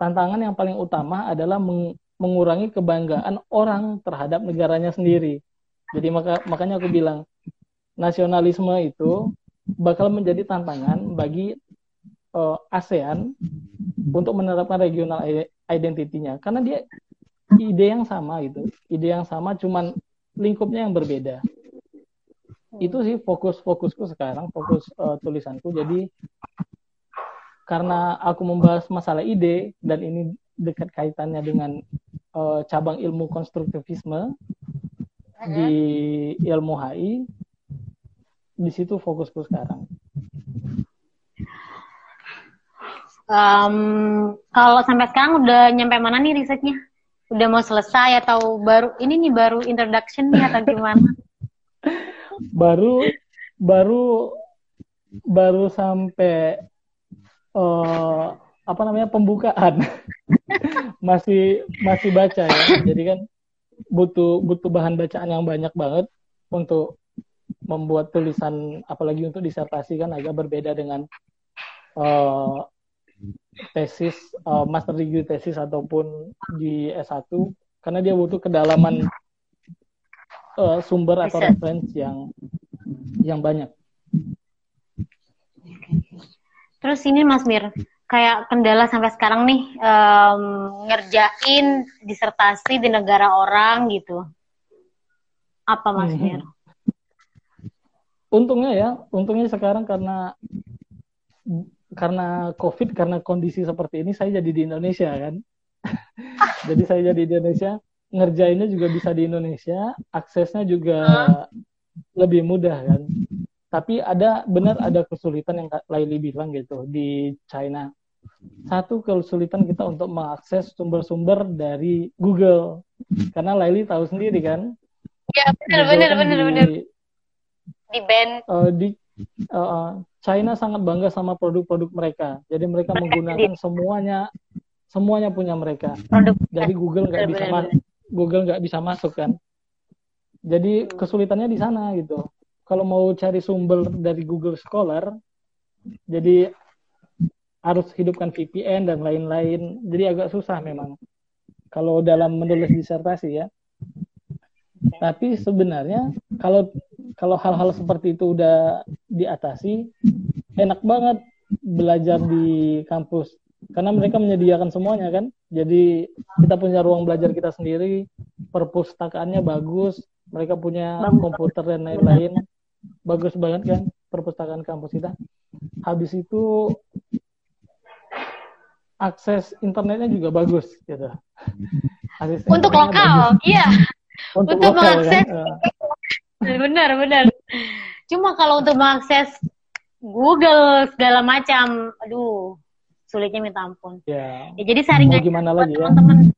tantangan yang paling utama adalah meng mengurangi kebanggaan orang terhadap negaranya sendiri. Jadi maka makanya aku bilang nasionalisme itu bakal menjadi tantangan bagi uh, ASEAN untuk menerapkan regional identitinya karena dia ide yang sama gitu. Ide yang sama cuman lingkupnya yang berbeda. Itu sih fokus fokusku sekarang fokus uh, tulisanku. Jadi karena aku membahas masalah ide dan ini dekat kaitannya dengan uh, cabang ilmu konstruktivisme di ilmu HI di situ fokusku sekarang Um, kalau sampai sekarang udah nyampe mana nih risetnya? Udah mau selesai atau baru ini nih baru introduction nih atau gimana? baru baru baru sampai uh, apa namanya pembukaan masih masih baca ya jadi kan butuh butuh bahan bacaan yang banyak banget untuk membuat tulisan apalagi untuk disertasi kan agak berbeda dengan uh, tesis uh, master degree tesis ataupun di S1 karena dia butuh kedalaman uh, sumber atau referensi yang yang banyak. Terus ini Mas Mir, kayak kendala sampai sekarang nih um, ngerjain disertasi di negara orang gitu. Apa Mas hmm. Mir? Untungnya ya, untungnya sekarang karena karena COVID, karena kondisi seperti ini, saya jadi di Indonesia kan. jadi saya jadi di Indonesia, ngerjainnya juga bisa di Indonesia, aksesnya juga huh? lebih mudah kan. Tapi ada benar ada kesulitan yang Laili bilang gitu di China. Satu kesulitan kita untuk mengakses sumber-sumber dari Google. Karena Laili tahu sendiri kan. Ya benar benar kan benar benar. Di band. Uh, di uh, China sangat bangga sama produk-produk mereka. Jadi mereka menggunakan semuanya semuanya punya mereka. Produk. Jadi Google nggak bisa masuk. Google nggak bisa masuk kan. Jadi kesulitannya di sana gitu. Kalau mau cari sumber dari Google Scholar, jadi harus hidupkan VPN dan lain-lain. Jadi agak susah memang. Kalau dalam menulis disertasi ya. Tapi sebenarnya kalau kalau hal-hal seperti itu udah diatasi, enak banget belajar di kampus karena mereka menyediakan semuanya kan. Jadi kita punya ruang belajar kita sendiri, perpustakaannya bagus, mereka punya komputer dan lain-lain. Bagus banget kan perpustakaan kampus kita. Habis itu akses internetnya juga bagus gitu. Akses Untuk lokal, bagus. iya. Untuk, Untuk lokal, mengakses. kan? benar benar. Cuma kalau untuk mengakses Google segala macam aduh sulitnya minta ampun. Ya, ya jadi saringan gimana lagi ya? teman-teman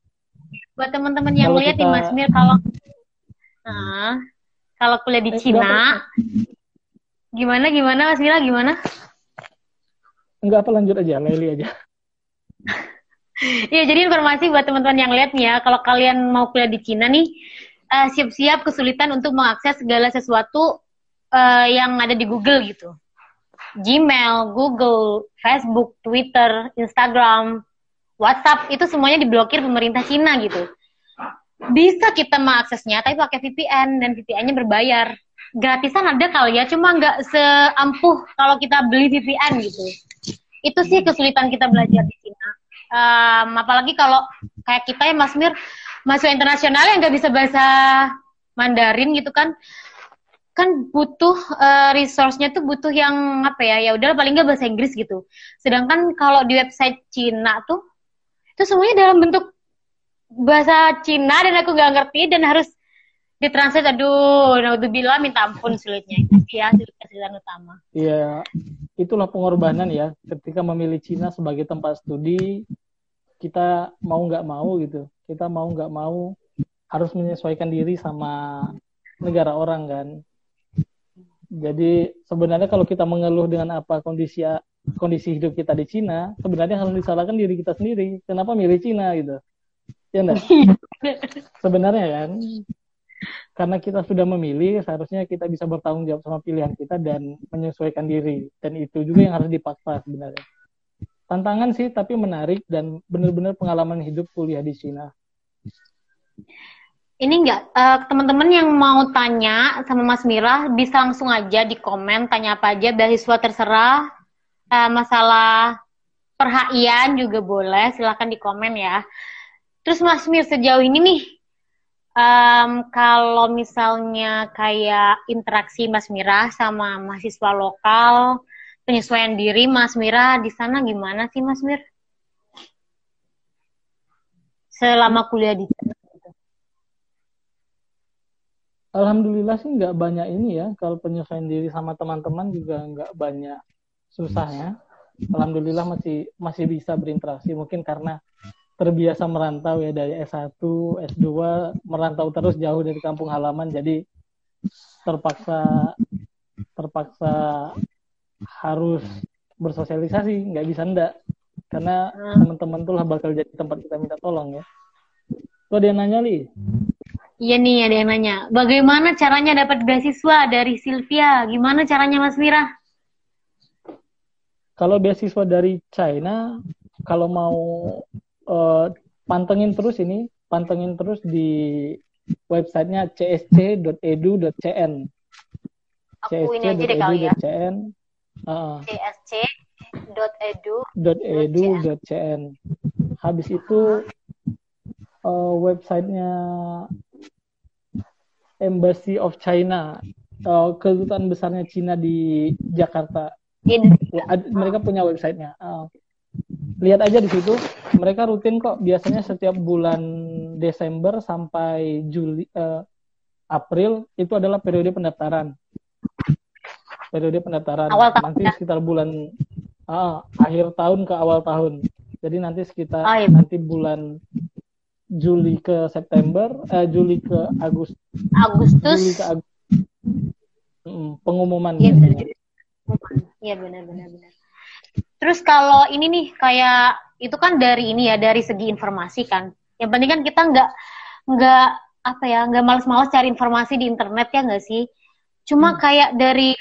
buat teman-teman yang lihat kita... nih Mas Mir kalau nah kalau kuliah di eh, Cina gimana gimana Mas Mira gimana? Enggak apa lanjut aja Leli aja Iya, jadi informasi buat teman-teman yang lihat nih ya, kalau kalian mau kuliah di Cina nih, uh, siap-siap kesulitan untuk mengakses segala sesuatu uh, yang ada di Google gitu. Gmail, Google, Facebook, Twitter, Instagram, WhatsApp itu semuanya diblokir pemerintah Cina gitu. Bisa kita mengaksesnya, tapi pakai VPN dan VPN-nya berbayar. Gratisan ada kali ya, cuma nggak seampuh kalau kita beli VPN gitu. Itu sih kesulitan kita belajar di Cina. Um, apalagi kalau kayak kita ya Mas Mir, mahasiswa internasional yang nggak bisa bahasa Mandarin gitu kan kan butuh uh, resource-nya tuh butuh yang apa ya ya udah paling nggak bahasa Inggris gitu. Sedangkan kalau di website Cina tuh itu semuanya dalam bentuk bahasa Cina dan aku nggak ngerti dan harus ditranslate. Aduh nah udah bilang minta ampun sulitnya. Itu ya kesulitan utama. Iya itulah pengorbanan ya. Ketika memilih Cina sebagai tempat studi kita mau nggak mau gitu. Kita mau nggak mau harus menyesuaikan diri sama negara orang kan. Jadi sebenarnya kalau kita mengeluh dengan apa kondisi kondisi hidup kita di Cina sebenarnya harus disalahkan diri kita sendiri. Kenapa milih Cina gitu? Ya enggak sebenarnya kan karena kita sudah memilih seharusnya kita bisa bertanggung jawab sama pilihan kita dan menyesuaikan diri dan itu juga yang harus dipaksa sebenarnya tantangan sih tapi menarik dan benar-benar pengalaman hidup kuliah di Cina. Ini enggak uh, teman-teman yang mau tanya sama Mas Mira bisa langsung aja di komen tanya apa aja beasiswa terserah uh, masalah perhaian juga boleh silahkan di komen ya. Terus Mas Mir sejauh ini nih um, kalau misalnya kayak interaksi Mas Mira sama mahasiswa lokal penyesuaian diri Mas Mira di sana gimana sih Mas Mir? Selama kuliah di sana. Alhamdulillah sih nggak banyak ini ya. Kalau penyesuaian diri sama teman-teman juga nggak banyak susahnya. Alhamdulillah masih masih bisa berinteraksi. Mungkin karena terbiasa merantau ya dari S1, S2, merantau terus jauh dari kampung halaman. Jadi terpaksa terpaksa harus bersosialisasi nggak bisa ndak karena hmm. teman-teman tuh lah bakal jadi tempat kita minta tolong ya tuh ada yang nanya li Iya nih ada yang nanya, bagaimana caranya dapat beasiswa dari Sylvia? Gimana caranya Mas Mira? Kalau beasiswa dari China, kalau mau uh, pantengin terus ini, pantengin terus di websitenya csc.edu.cn. csc.edu.cn. Uh, csc.edu.cn. Habis itu uh, websitenya Embassy of China, uh, kedutaan besarnya Cina di Jakarta. Ya, mereka punya websitenya. Uh, lihat aja di situ. Mereka rutin kok. Biasanya setiap bulan Desember sampai Juli, uh, April itu adalah periode pendaftaran. Periode pendaftaran. Awal tahun. Nanti sekitar bulan uh, akhir tahun ke awal tahun. Jadi nanti sekitar oh, iya. nanti bulan Juli ke September, eh, Juli ke Agustus. Agustus. Juli ke Agustus. Hmm, pengumuman. Iya benar. Iya benar benar benar. Terus kalau ini nih kayak itu kan dari ini ya dari segi informasi kan. Yang penting kan kita nggak nggak apa ya nggak males-males cari informasi di internet ya nggak sih. Cuma hmm. kayak dari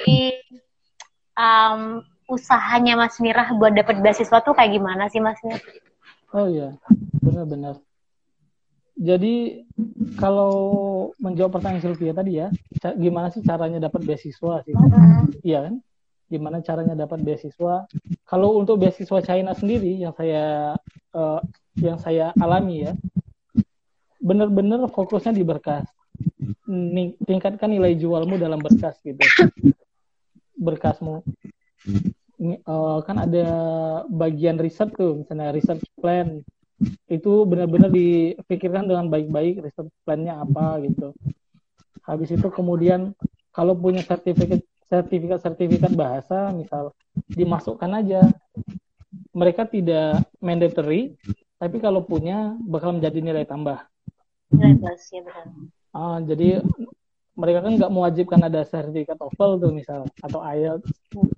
um, usahanya Mas Mirah buat dapat beasiswa tuh kayak gimana sih Mas Mirah? Oh iya, benar-benar jadi kalau menjawab pertanyaan Sylvia tadi ya, gimana sih caranya dapat beasiswa sih? Iya kan? Gimana caranya dapat beasiswa? Kalau untuk beasiswa China sendiri yang saya uh, yang saya alami ya, benar-benar fokusnya di berkas. Ning tingkatkan nilai jualmu dalam berkas gitu. Berkasmu. Uh, kan ada bagian riset tuh, misalnya research plan, itu benar-benar dipikirkan dengan baik-baik riset plannya apa gitu habis itu kemudian kalau punya sertifikat sertifikat sertifikat bahasa misal dimasukkan aja mereka tidak mandatory tapi kalau punya bakal menjadi nilai tambah nilai plus ya benar ah, jadi mereka kan nggak mewajibkan ada sertifikat TOEFL tuh misal atau IELTS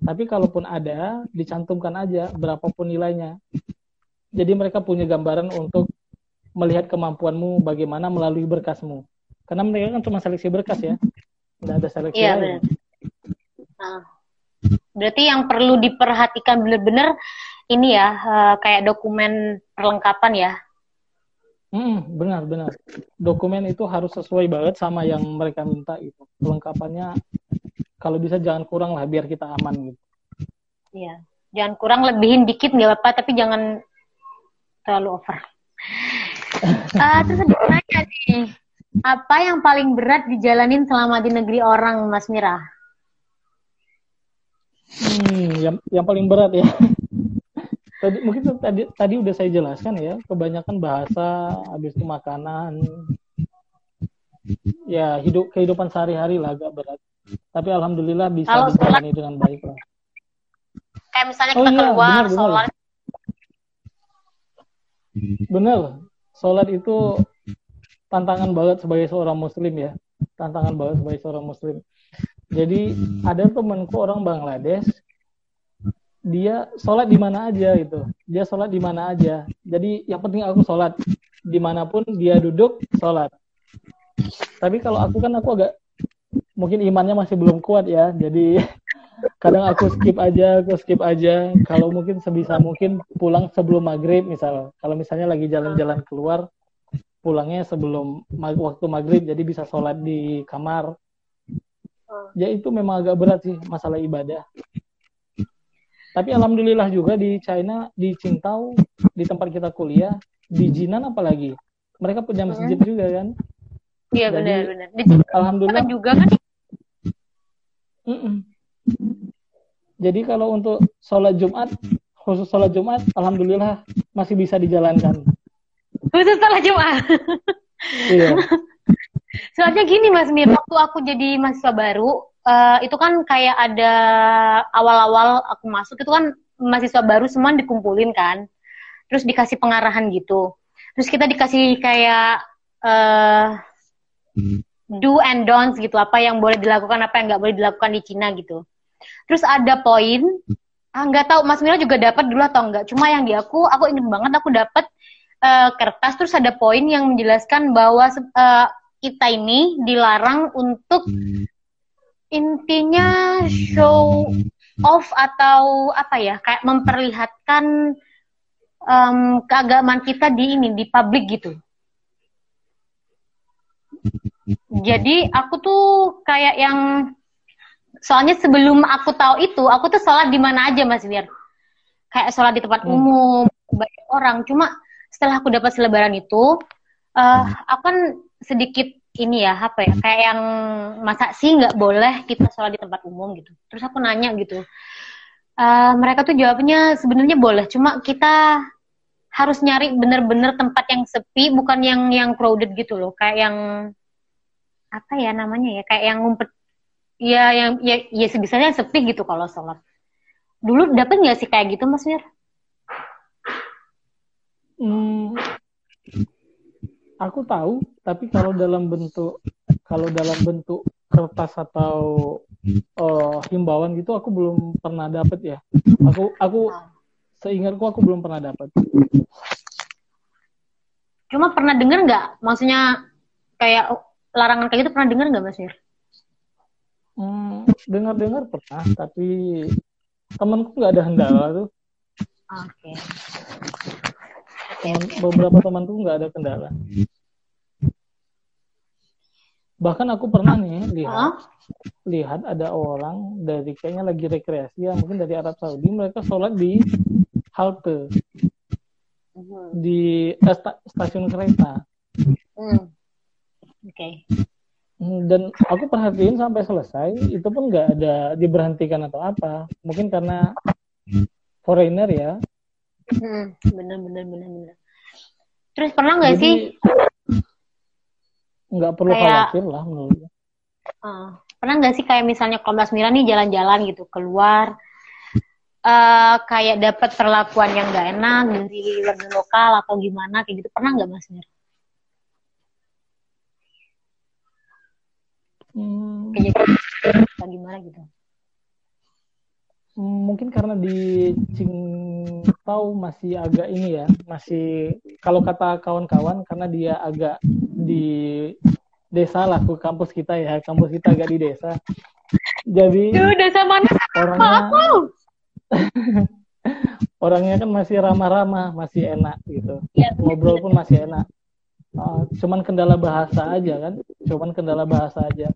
tapi kalaupun ada dicantumkan aja berapapun nilainya jadi mereka punya gambaran untuk melihat kemampuanmu bagaimana melalui berkasmu. Karena mereka kan cuma seleksi berkas ya. Tidak ada seleksi iya, lain. Nah, berarti yang perlu diperhatikan benar-benar ini ya uh, kayak dokumen perlengkapan ya. Hmm, benar benar. Dokumen itu harus sesuai banget sama yang mereka minta itu. Perlengkapannya kalau bisa jangan kurang lah biar kita aman gitu. Iya, jangan kurang lebihin dikit nggak apa-apa tapi jangan terlalu over. Uh, terus ada nanya nih, apa yang paling berat dijalanin selama di negeri orang, Mas Mira? Hmm, yang yang paling berat ya. tadi mungkin tadi tadi udah saya jelaskan ya, kebanyakan bahasa, habis itu makanan, ya hidup kehidupan sehari-hari lah agak berat. Tapi alhamdulillah bisa dijalani dengan baik lah. Kayak misalnya oh kita oh, iya, keluar, benar, benar. sholat Bener, sholat itu tantangan banget sebagai seorang muslim ya. Tantangan banget sebagai seorang muslim. Jadi ada temanku orang Bangladesh, dia sholat di mana aja gitu. Dia sholat di mana aja. Jadi yang penting aku sholat di mana pun dia duduk sholat. Tapi kalau aku kan aku agak mungkin imannya masih belum kuat ya. Jadi kadang aku skip aja aku skip aja kalau mungkin sebisa mungkin pulang sebelum maghrib misal kalau misalnya lagi jalan-jalan keluar pulangnya sebelum waktu maghrib jadi bisa sholat di kamar ya itu memang agak berat sih masalah ibadah. Tapi alhamdulillah juga di China di Qingdao di tempat kita kuliah di Jinan apalagi mereka punya masjid juga kan? Iya benar benar. Alhamdulillah juga kan? Mm -mm jadi kalau untuk sholat Jumat, khusus sholat Jumat, alhamdulillah masih bisa dijalankan. Khusus sholat Jumat. iya. Soalnya gini Mas Mir, waktu aku jadi mahasiswa baru, uh, itu kan kayak ada awal-awal aku masuk itu kan mahasiswa baru semua dikumpulin kan, terus dikasih pengarahan gitu, terus kita dikasih kayak uh, do and don'ts gitu, apa yang boleh dilakukan, apa yang nggak boleh dilakukan di Cina gitu. terus ada poin ah nggak tahu Mas Mira juga dapat dulu atau enggak cuma yang di aku aku ingin banget aku dapat uh, kertas terus ada poin yang menjelaskan bahwa uh, kita ini dilarang untuk intinya show off atau apa ya kayak memperlihatkan um, keagamaan kita di ini di publik gitu. Jadi aku tuh kayak yang soalnya sebelum aku tahu itu aku tuh sholat di mana aja mas biar kayak sholat di tempat hmm. umum banyak orang. Cuma setelah aku dapat selebaran itu uh, aku kan sedikit ini ya apa ya kayak yang masa sih nggak boleh kita sholat di tempat umum gitu terus aku nanya gitu uh, mereka tuh jawabnya sebenarnya boleh cuma kita harus nyari bener-bener tempat yang sepi bukan yang yang crowded gitu loh kayak yang apa ya namanya ya kayak yang ngumpet ya yang ya ya sebisanya sepi gitu kalau sholat dulu dapet nggak sih kayak gitu mas Mir? Hmm, aku tahu tapi kalau dalam bentuk kalau dalam bentuk kertas atau uh, himbauan gitu aku belum pernah dapet ya aku aku seingatku aku belum pernah dapet cuma pernah denger nggak maksudnya kayak larangan kayak gitu pernah denger nggak mas Mir? Hmm, dengar-dengar pernah, tapi temanku nggak ada kendala tuh. Oke. Okay. Beberapa temanku nggak ada kendala. Bahkan aku pernah nih lihat huh? lihat ada orang dari kayaknya lagi rekreasi ya mungkin dari Arab Saudi mereka sholat di halte uh-huh. di eh, stasiun kereta. Hmm. Oke. Okay. Hmm, dan aku perhatiin sampai selesai itu pun nggak ada diberhentikan atau apa mungkin karena foreigner ya hmm, bener bener bener bener terus pernah nggak sih nggak perlu kayak, khawatir lah menurut uh, pernah nggak sih kayak misalnya Komnas Mira nih jalan-jalan gitu keluar uh, kayak dapat perlakuan yang nggak enak dari warga lokal atau gimana kayak gitu pernah nggak Mas Mira? Hmm. Kayak gimana gitu? Mungkin karena di Cingtau masih agak ini ya, masih kalau kata kawan-kawan karena dia agak di desa lah, ke kampus kita ya, kampus kita agak di desa. Jadi Duh, desa mana? Orangnya, aku. orangnya kan masih ramah-ramah, masih enak gitu. Ya, Ngobrol pun masih enak. Uh, cuman kendala bahasa aja kan, cuman kendala bahasa aja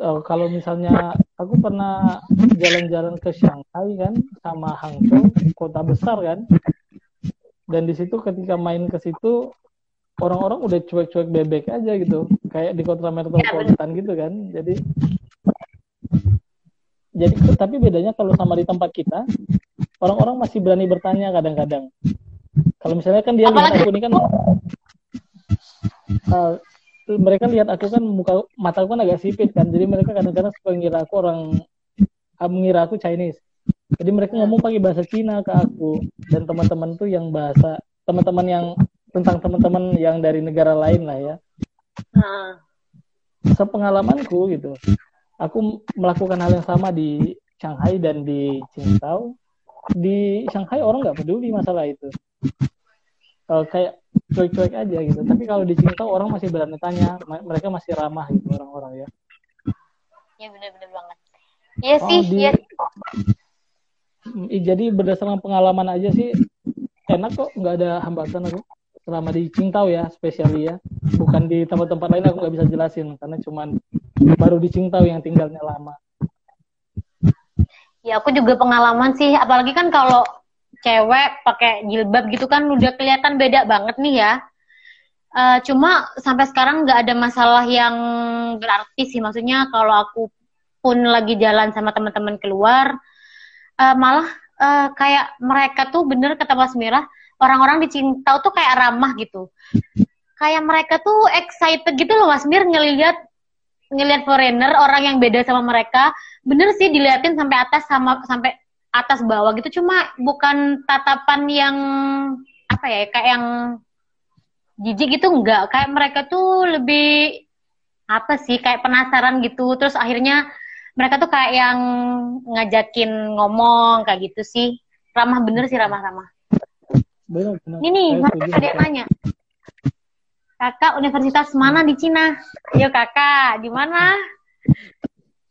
uh, kalau misalnya aku pernah jalan-jalan ke Shanghai kan sama Hangzhou kota besar kan. Dan di situ ketika main ke situ orang-orang udah cuek-cuek bebek aja gitu. Kayak di kota metropolitan gitu kan. Jadi jadi tapi bedanya kalau sama di tempat kita orang-orang masih berani bertanya kadang-kadang. Kalau misalnya kan dia lihat aku ini kan uh, mereka lihat aku kan muka mataku kan agak sipit kan. Jadi mereka kadang-kadang suka ngira aku orang ah, mengira aku Chinese. Jadi mereka ngomong pakai bahasa Cina ke aku. Dan teman-teman tuh yang bahasa teman-teman yang tentang teman-teman yang dari negara lain lah ya. Uh. sepengalamanku gitu aku melakukan hal yang sama di Shanghai dan di Qingdao di Shanghai orang nggak peduli masalah itu uh, kayak cuek-cuek aja gitu. Tapi kalau di Cinta orang masih berani tanya. Mereka masih ramah gitu orang-orang ya. Iya benar-benar banget. Iya oh, sih di... ya jadi berdasarkan pengalaman aja sih enak kok. Nggak ada hambatan aku. Selama di Cingtau ya spesiali ya bukan di tempat-tempat lain aku nggak bisa jelasin. Karena cuman baru di Cingtau yang tinggalnya lama. Ya aku juga pengalaman sih. Apalagi kan kalau cewek pakai jilbab gitu kan udah kelihatan beda banget nih ya. Uh, cuma sampai sekarang nggak ada masalah yang berarti sih. Maksudnya kalau aku pun lagi jalan sama teman-teman keluar uh, malah uh, kayak mereka tuh bener kata Mas Mirah orang-orang di Cintau tuh kayak ramah gitu. Kayak mereka tuh excited gitu loh Mas Mir ngelihat ngelihat foreigner orang yang beda sama mereka. Bener sih diliatin sampai atas sama sampai atas bawah gitu cuma bukan tatapan yang apa ya kayak yang jijik gitu enggak. Kayak mereka tuh lebih apa sih kayak penasaran gitu. Terus akhirnya mereka tuh kayak yang ngajakin ngomong kayak gitu sih. Ramah bener sih ramah-ramah benar benar ini nih ada yang nanya? Kakak universitas mana di Cina? Ayo kakak di mana?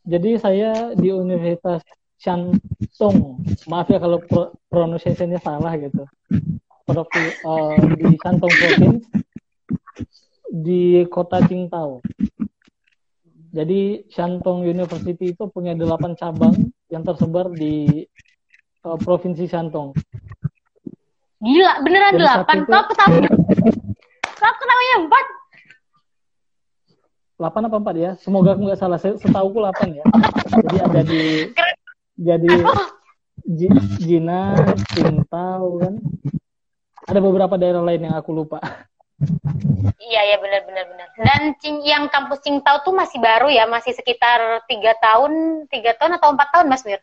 Jadi saya di Universitas Shantung maaf ya kalau pro pronunciation-nya salah gitu Provi, uh, di Shantung Province di kota Qingdao jadi Shantung University itu punya delapan cabang yang tersebar di uh, provinsi Shantung Gila, beneran Jadi delapan. Kau ketahui? Kau ketahuinya empat? Delapan apa empat ya? Semoga aku nggak salah. Setahu aku delapan ya. Jadi ada di jadi Jina, Cintau kan. Ada beberapa daerah lain yang aku lupa. Iya iya benar benar benar. Dan yang kampus Cintau tuh masih baru ya, masih sekitar tiga tahun, tiga tahun atau empat tahun Mas Mir?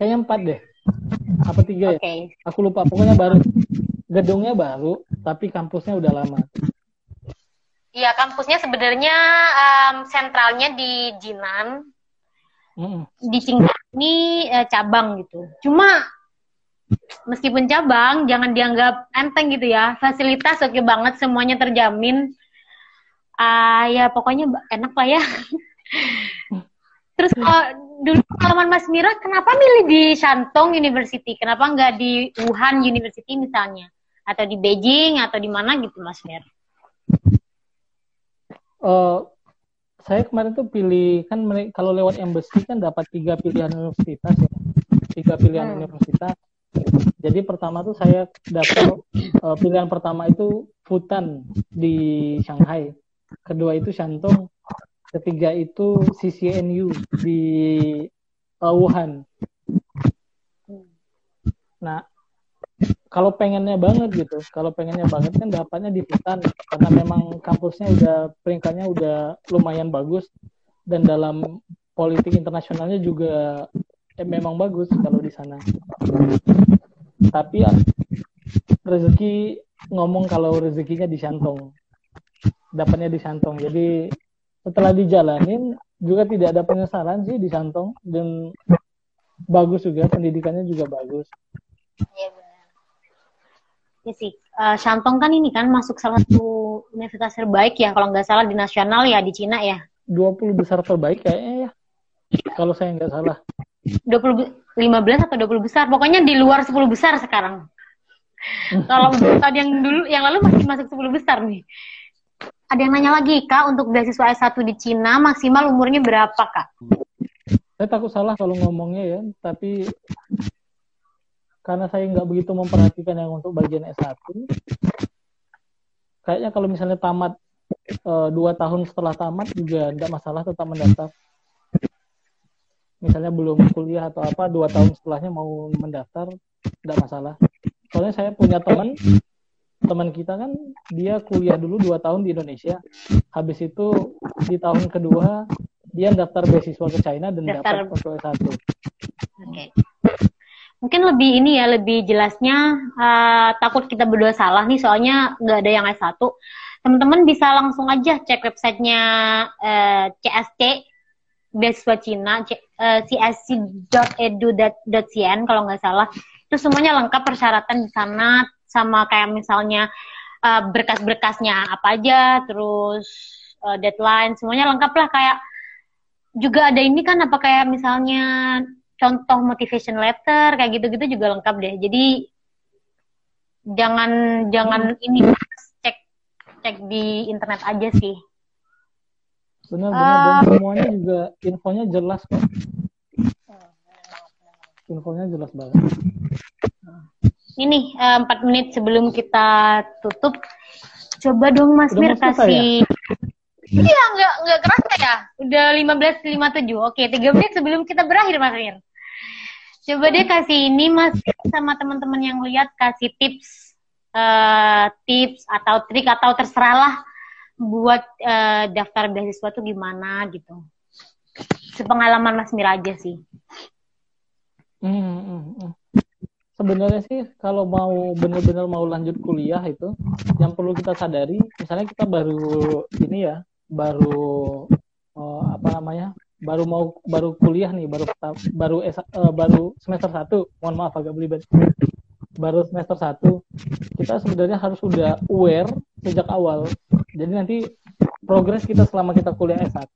Kayaknya empat deh apa tiga okay. ya aku lupa pokoknya baru gedungnya baru tapi kampusnya udah lama Iya kampusnya sebenarnya um, sentralnya di Jinan mm. di Cingkat ini uh, cabang gitu cuma meskipun cabang jangan dianggap enteng gitu ya fasilitas oke okay banget semuanya terjamin uh, ya pokoknya enak lah ya Terus kalau dulu pengalaman Mas Mira, kenapa milih di Shantung University? Kenapa nggak di Wuhan University misalnya? Atau di Beijing atau di mana gitu Mas Mira? Uh, saya kemarin tuh pilih kan kalau lewat embassy kan dapat tiga pilihan universitas ya, tiga pilihan hmm. universitas. Jadi pertama tuh saya dapat uh, pilihan pertama itu Futan di Shanghai, kedua itu Shantung, ketiga itu CCNU di uh, Wuhan. Nah, kalau pengennya banget gitu, kalau pengennya banget kan dapatnya di Butan karena memang kampusnya udah peringkatnya udah lumayan bagus dan dalam politik internasionalnya juga eh, memang bagus kalau di sana. Tapi ya, rezeki ngomong kalau rezekinya di Santong, dapatnya di Santong. Jadi setelah dijalanin juga tidak ada penyesalan sih di Santong dan bagus juga pendidikannya juga bagus. Iya. Ya sih, uh, Santong kan ini kan masuk salah satu universitas terbaik ya kalau nggak salah di nasional ya di Cina ya. 20 besar terbaik kayaknya ya. Kalau saya nggak salah. 20 15 atau 20 besar. Pokoknya di luar 10 besar sekarang. kalau tahun yang dulu yang lalu masih masuk 10 besar nih. Ada yang nanya lagi, Kak, untuk beasiswa S1 di Cina maksimal umurnya berapa, Kak? Saya takut salah kalau ngomongnya ya, tapi karena saya nggak begitu memperhatikan yang untuk bagian S1, kayaknya kalau misalnya tamat e, dua tahun setelah tamat juga tidak masalah tetap mendaftar. Misalnya belum kuliah atau apa, dua tahun setelahnya mau mendaftar, tidak masalah. Soalnya saya punya teman teman kita kan dia kuliah dulu dua tahun di Indonesia habis itu di tahun kedua dia daftar beasiswa ke China dan daftar dapat S1 oke okay. Mungkin lebih ini ya lebih jelasnya uh, takut kita berdua salah nih soalnya nggak ada yang S1 teman-teman bisa langsung aja cek websitenya uh, eh, CSC beasiswa Cina csc.edu.cn kalau nggak salah. Itu semuanya lengkap persyaratan di sana sama kayak misalnya uh, berkas-berkasnya apa aja, terus uh, deadline, semuanya lengkap lah. Kayak juga ada ini kan apa kayak misalnya contoh motivation letter kayak gitu-gitu juga lengkap deh. Jadi jangan jangan hmm. ini cek cek di internet aja sih. Benar benar uh, dan semuanya juga infonya jelas kok. Infonya jelas banget ini eh, empat uh, menit sebelum kita tutup coba dong Mas Mir kasih ya? iya nggak nggak kerasa ya udah lima belas lima tujuh oke tiga menit sebelum kita berakhir Mas Mir coba deh kasih ini Mas sama teman-teman yang lihat kasih tips uh, tips atau trik atau terserah lah buat uh, daftar beasiswa tuh gimana gitu. Sepengalaman Mas Mir aja sih. Hmm, hmm, hmm. Sebenarnya sih kalau mau benar-benar mau lanjut kuliah itu yang perlu kita sadari misalnya kita baru ini ya baru oh, apa namanya baru mau baru kuliah nih baru baru uh, baru semester satu. Mohon maaf agak belibet. Baru semester satu. Kita sebenarnya harus udah aware sejak awal. Jadi nanti progres kita selama kita kuliah S1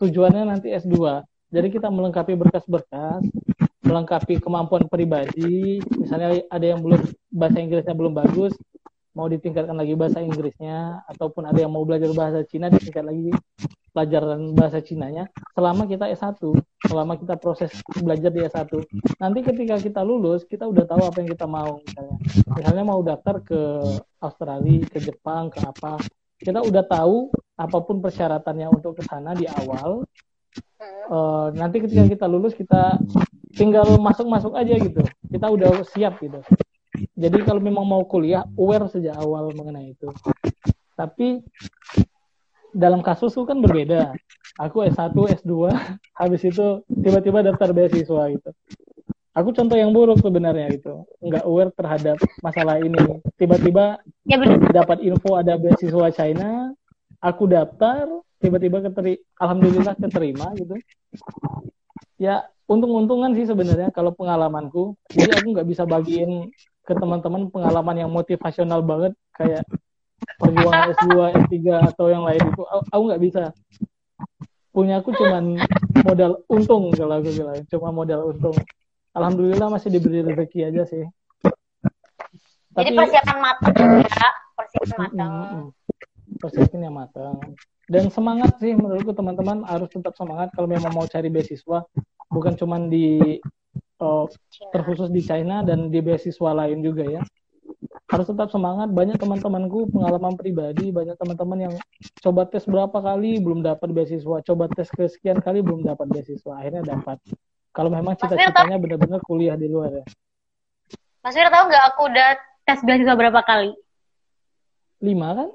tujuannya nanti S2 jadi kita melengkapi berkas-berkas melengkapi kemampuan pribadi. Misalnya ada yang belum bahasa Inggrisnya belum bagus mau ditingkatkan lagi bahasa Inggrisnya ataupun ada yang mau belajar bahasa Cina ditingkat lagi pelajaran bahasa Cinanya selama kita S1 selama kita proses belajar di S1 nanti ketika kita lulus kita udah tahu apa yang kita mau misalnya. Misalnya mau daftar ke Australia ke Jepang ke apa. Kita udah tahu apa pun persyaratannya untuk ke sana di awal. Uh, nanti ketika kita lulus kita tinggal masuk-masuk aja gitu. Kita udah siap gitu. Jadi kalau memang mau kuliah, aware sejak awal mengenai itu. Tapi dalam kasusku kan berbeda. Aku S1, S2, habis itu tiba-tiba daftar beasiswa gitu. Aku contoh yang buruk sebenarnya itu, nggak aware terhadap masalah ini. Tiba-tiba ya dapat info ada beasiswa China, aku daftar, tiba-tiba keteri, alhamdulillah keterima gitu. Ya untung-untungan sih sebenarnya kalau pengalamanku. Jadi aku nggak bisa bagiin ke teman-teman pengalaman yang motivasional banget kayak perjuangan S2, S3 atau yang lain itu aku nggak bisa. Punya aku cuman modal untung kalau aku bilang, cuma modal untung. Alhamdulillah masih diberi rezeki aja sih. Jadi Tapi, persiapan matang ya, persiapan matang. Persiapan yang matang. Dan semangat sih menurutku teman-teman harus tetap semangat kalau memang mau cari beasiswa, bukan cuman di uh, terkhusus di China dan di beasiswa lain juga ya harus tetap semangat. Banyak teman-temanku pengalaman pribadi banyak teman-teman yang coba tes berapa kali belum dapat beasiswa. Coba tes kesekian kali belum dapat beasiswa. Akhirnya dapat. Kalau memang cita-citanya benar-benar kuliah di luar ya. Mas Fir tahu nggak aku udah tes beasiswa berapa kali? Lima kan?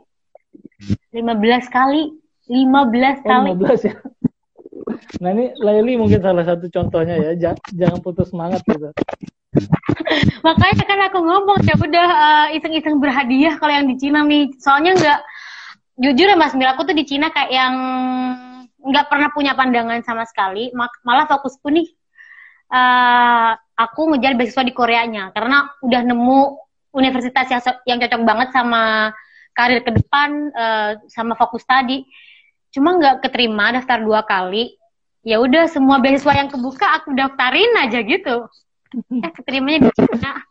Lima belas kali. Lima belas oh, kali. lima belas ya Nah ini Laili mungkin salah satu contohnya ya, jangan putus semangat gitu. Makanya kan aku ngomong ya udah uh, iseng-iseng berhadiah kalau yang di Cina nih. Soalnya nggak jujur ya Mas Mil, aku tuh di Cina kayak yang nggak pernah punya pandangan sama sekali. Malah fokusku nih uh, aku ngejar beasiswa di Koreanya karena udah nemu universitas yang yang cocok banget sama karir ke depan uh, sama fokus tadi. Cuma nggak keterima daftar dua kali. Ya udah semua beasiswa yang kebuka aku daftarin aja gitu. Eh keterimanya di Cina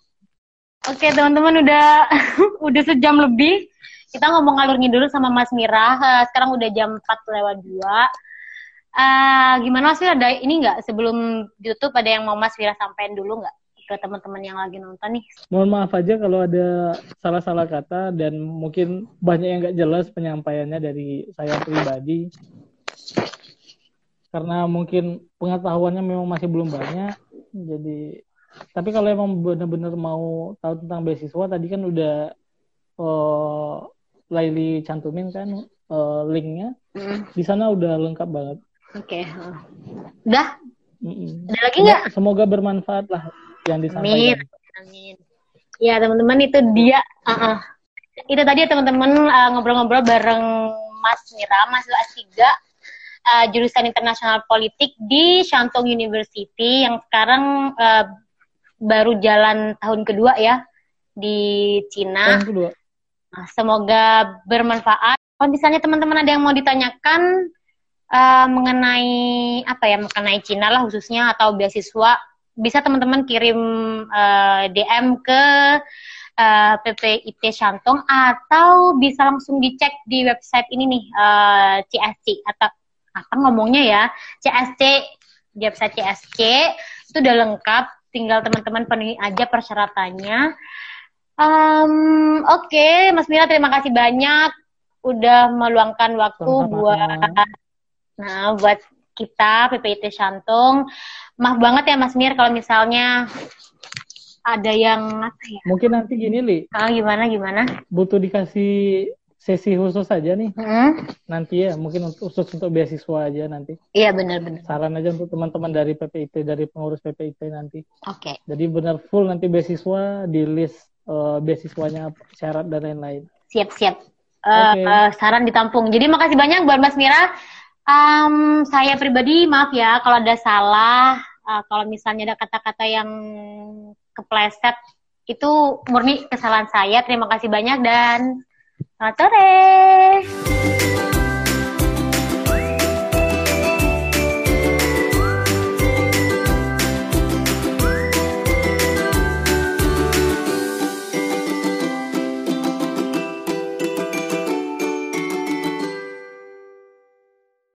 oke teman-teman udah udah sejam lebih. Kita ngomong ngalur ngidul sama Mas Mira. Uh, sekarang udah jam 4 lewat 2 uh, gimana sih ada ini nggak sebelum YouTube? Ada yang mau Mas Mira sampaikan dulu nggak ke teman-teman yang lagi nonton nih. Mohon maaf aja kalau ada salah-salah kata dan mungkin banyak yang nggak jelas penyampaiannya dari saya pribadi. Karena mungkin pengetahuannya memang masih belum banyak jadi tapi kalau emang benar-benar mau tahu tentang beasiswa tadi kan udah uh, Laili cantumin kan uh, linknya. Mm. di sana udah lengkap banget. Oke okay. udah? Mm ada lagi nggak? Semoga bermanfaat lah yang disampaikan amin amin ya teman-teman itu dia uh -uh. itu tadi ya teman-teman uh, ngobrol-ngobrol bareng Mas Mira Mas S3 uh, jurusan internasional politik di Shantung University yang sekarang uh, baru jalan tahun kedua ya di Cina. Tahun kedua. Nah, semoga bermanfaat. Kalau misalnya teman-teman ada yang mau ditanyakan uh, mengenai apa ya mengenai Cina lah khususnya atau beasiswa, bisa teman-teman kirim uh, DM ke uh, PPIT Shantung atau bisa langsung dicek di website ini nih uh, CSC atau apa ngomongnya ya CSC di website CSC itu udah lengkap tinggal teman-teman penuhi aja persyaratannya um, oke okay. Mas Mira terima kasih banyak udah meluangkan waktu Sama-sama. buat nah buat kita PPIT Shantung. Maaf banget ya Mas Mir kalau misalnya ada yang apa ya? Mungkin nanti gini li. Ah, gimana gimana? Butuh dikasih sesi khusus aja nih. Hmm? nanti ya mungkin untuk khusus untuk beasiswa aja nanti. Iya benar-benar. Saran aja untuk teman-teman dari PPIT dari pengurus PPIT nanti. Oke. Okay. jadi benar full nanti beasiswa di list uh, beasiswanya syarat dan lain-lain. Siap-siap uh, okay. uh, saran ditampung. Jadi makasih banyak buat Mas Mira Um, saya pribadi maaf ya kalau ada salah, uh, kalau misalnya ada kata-kata yang kepleset itu murni kesalahan saya. Terima kasih banyak dan selamat sore.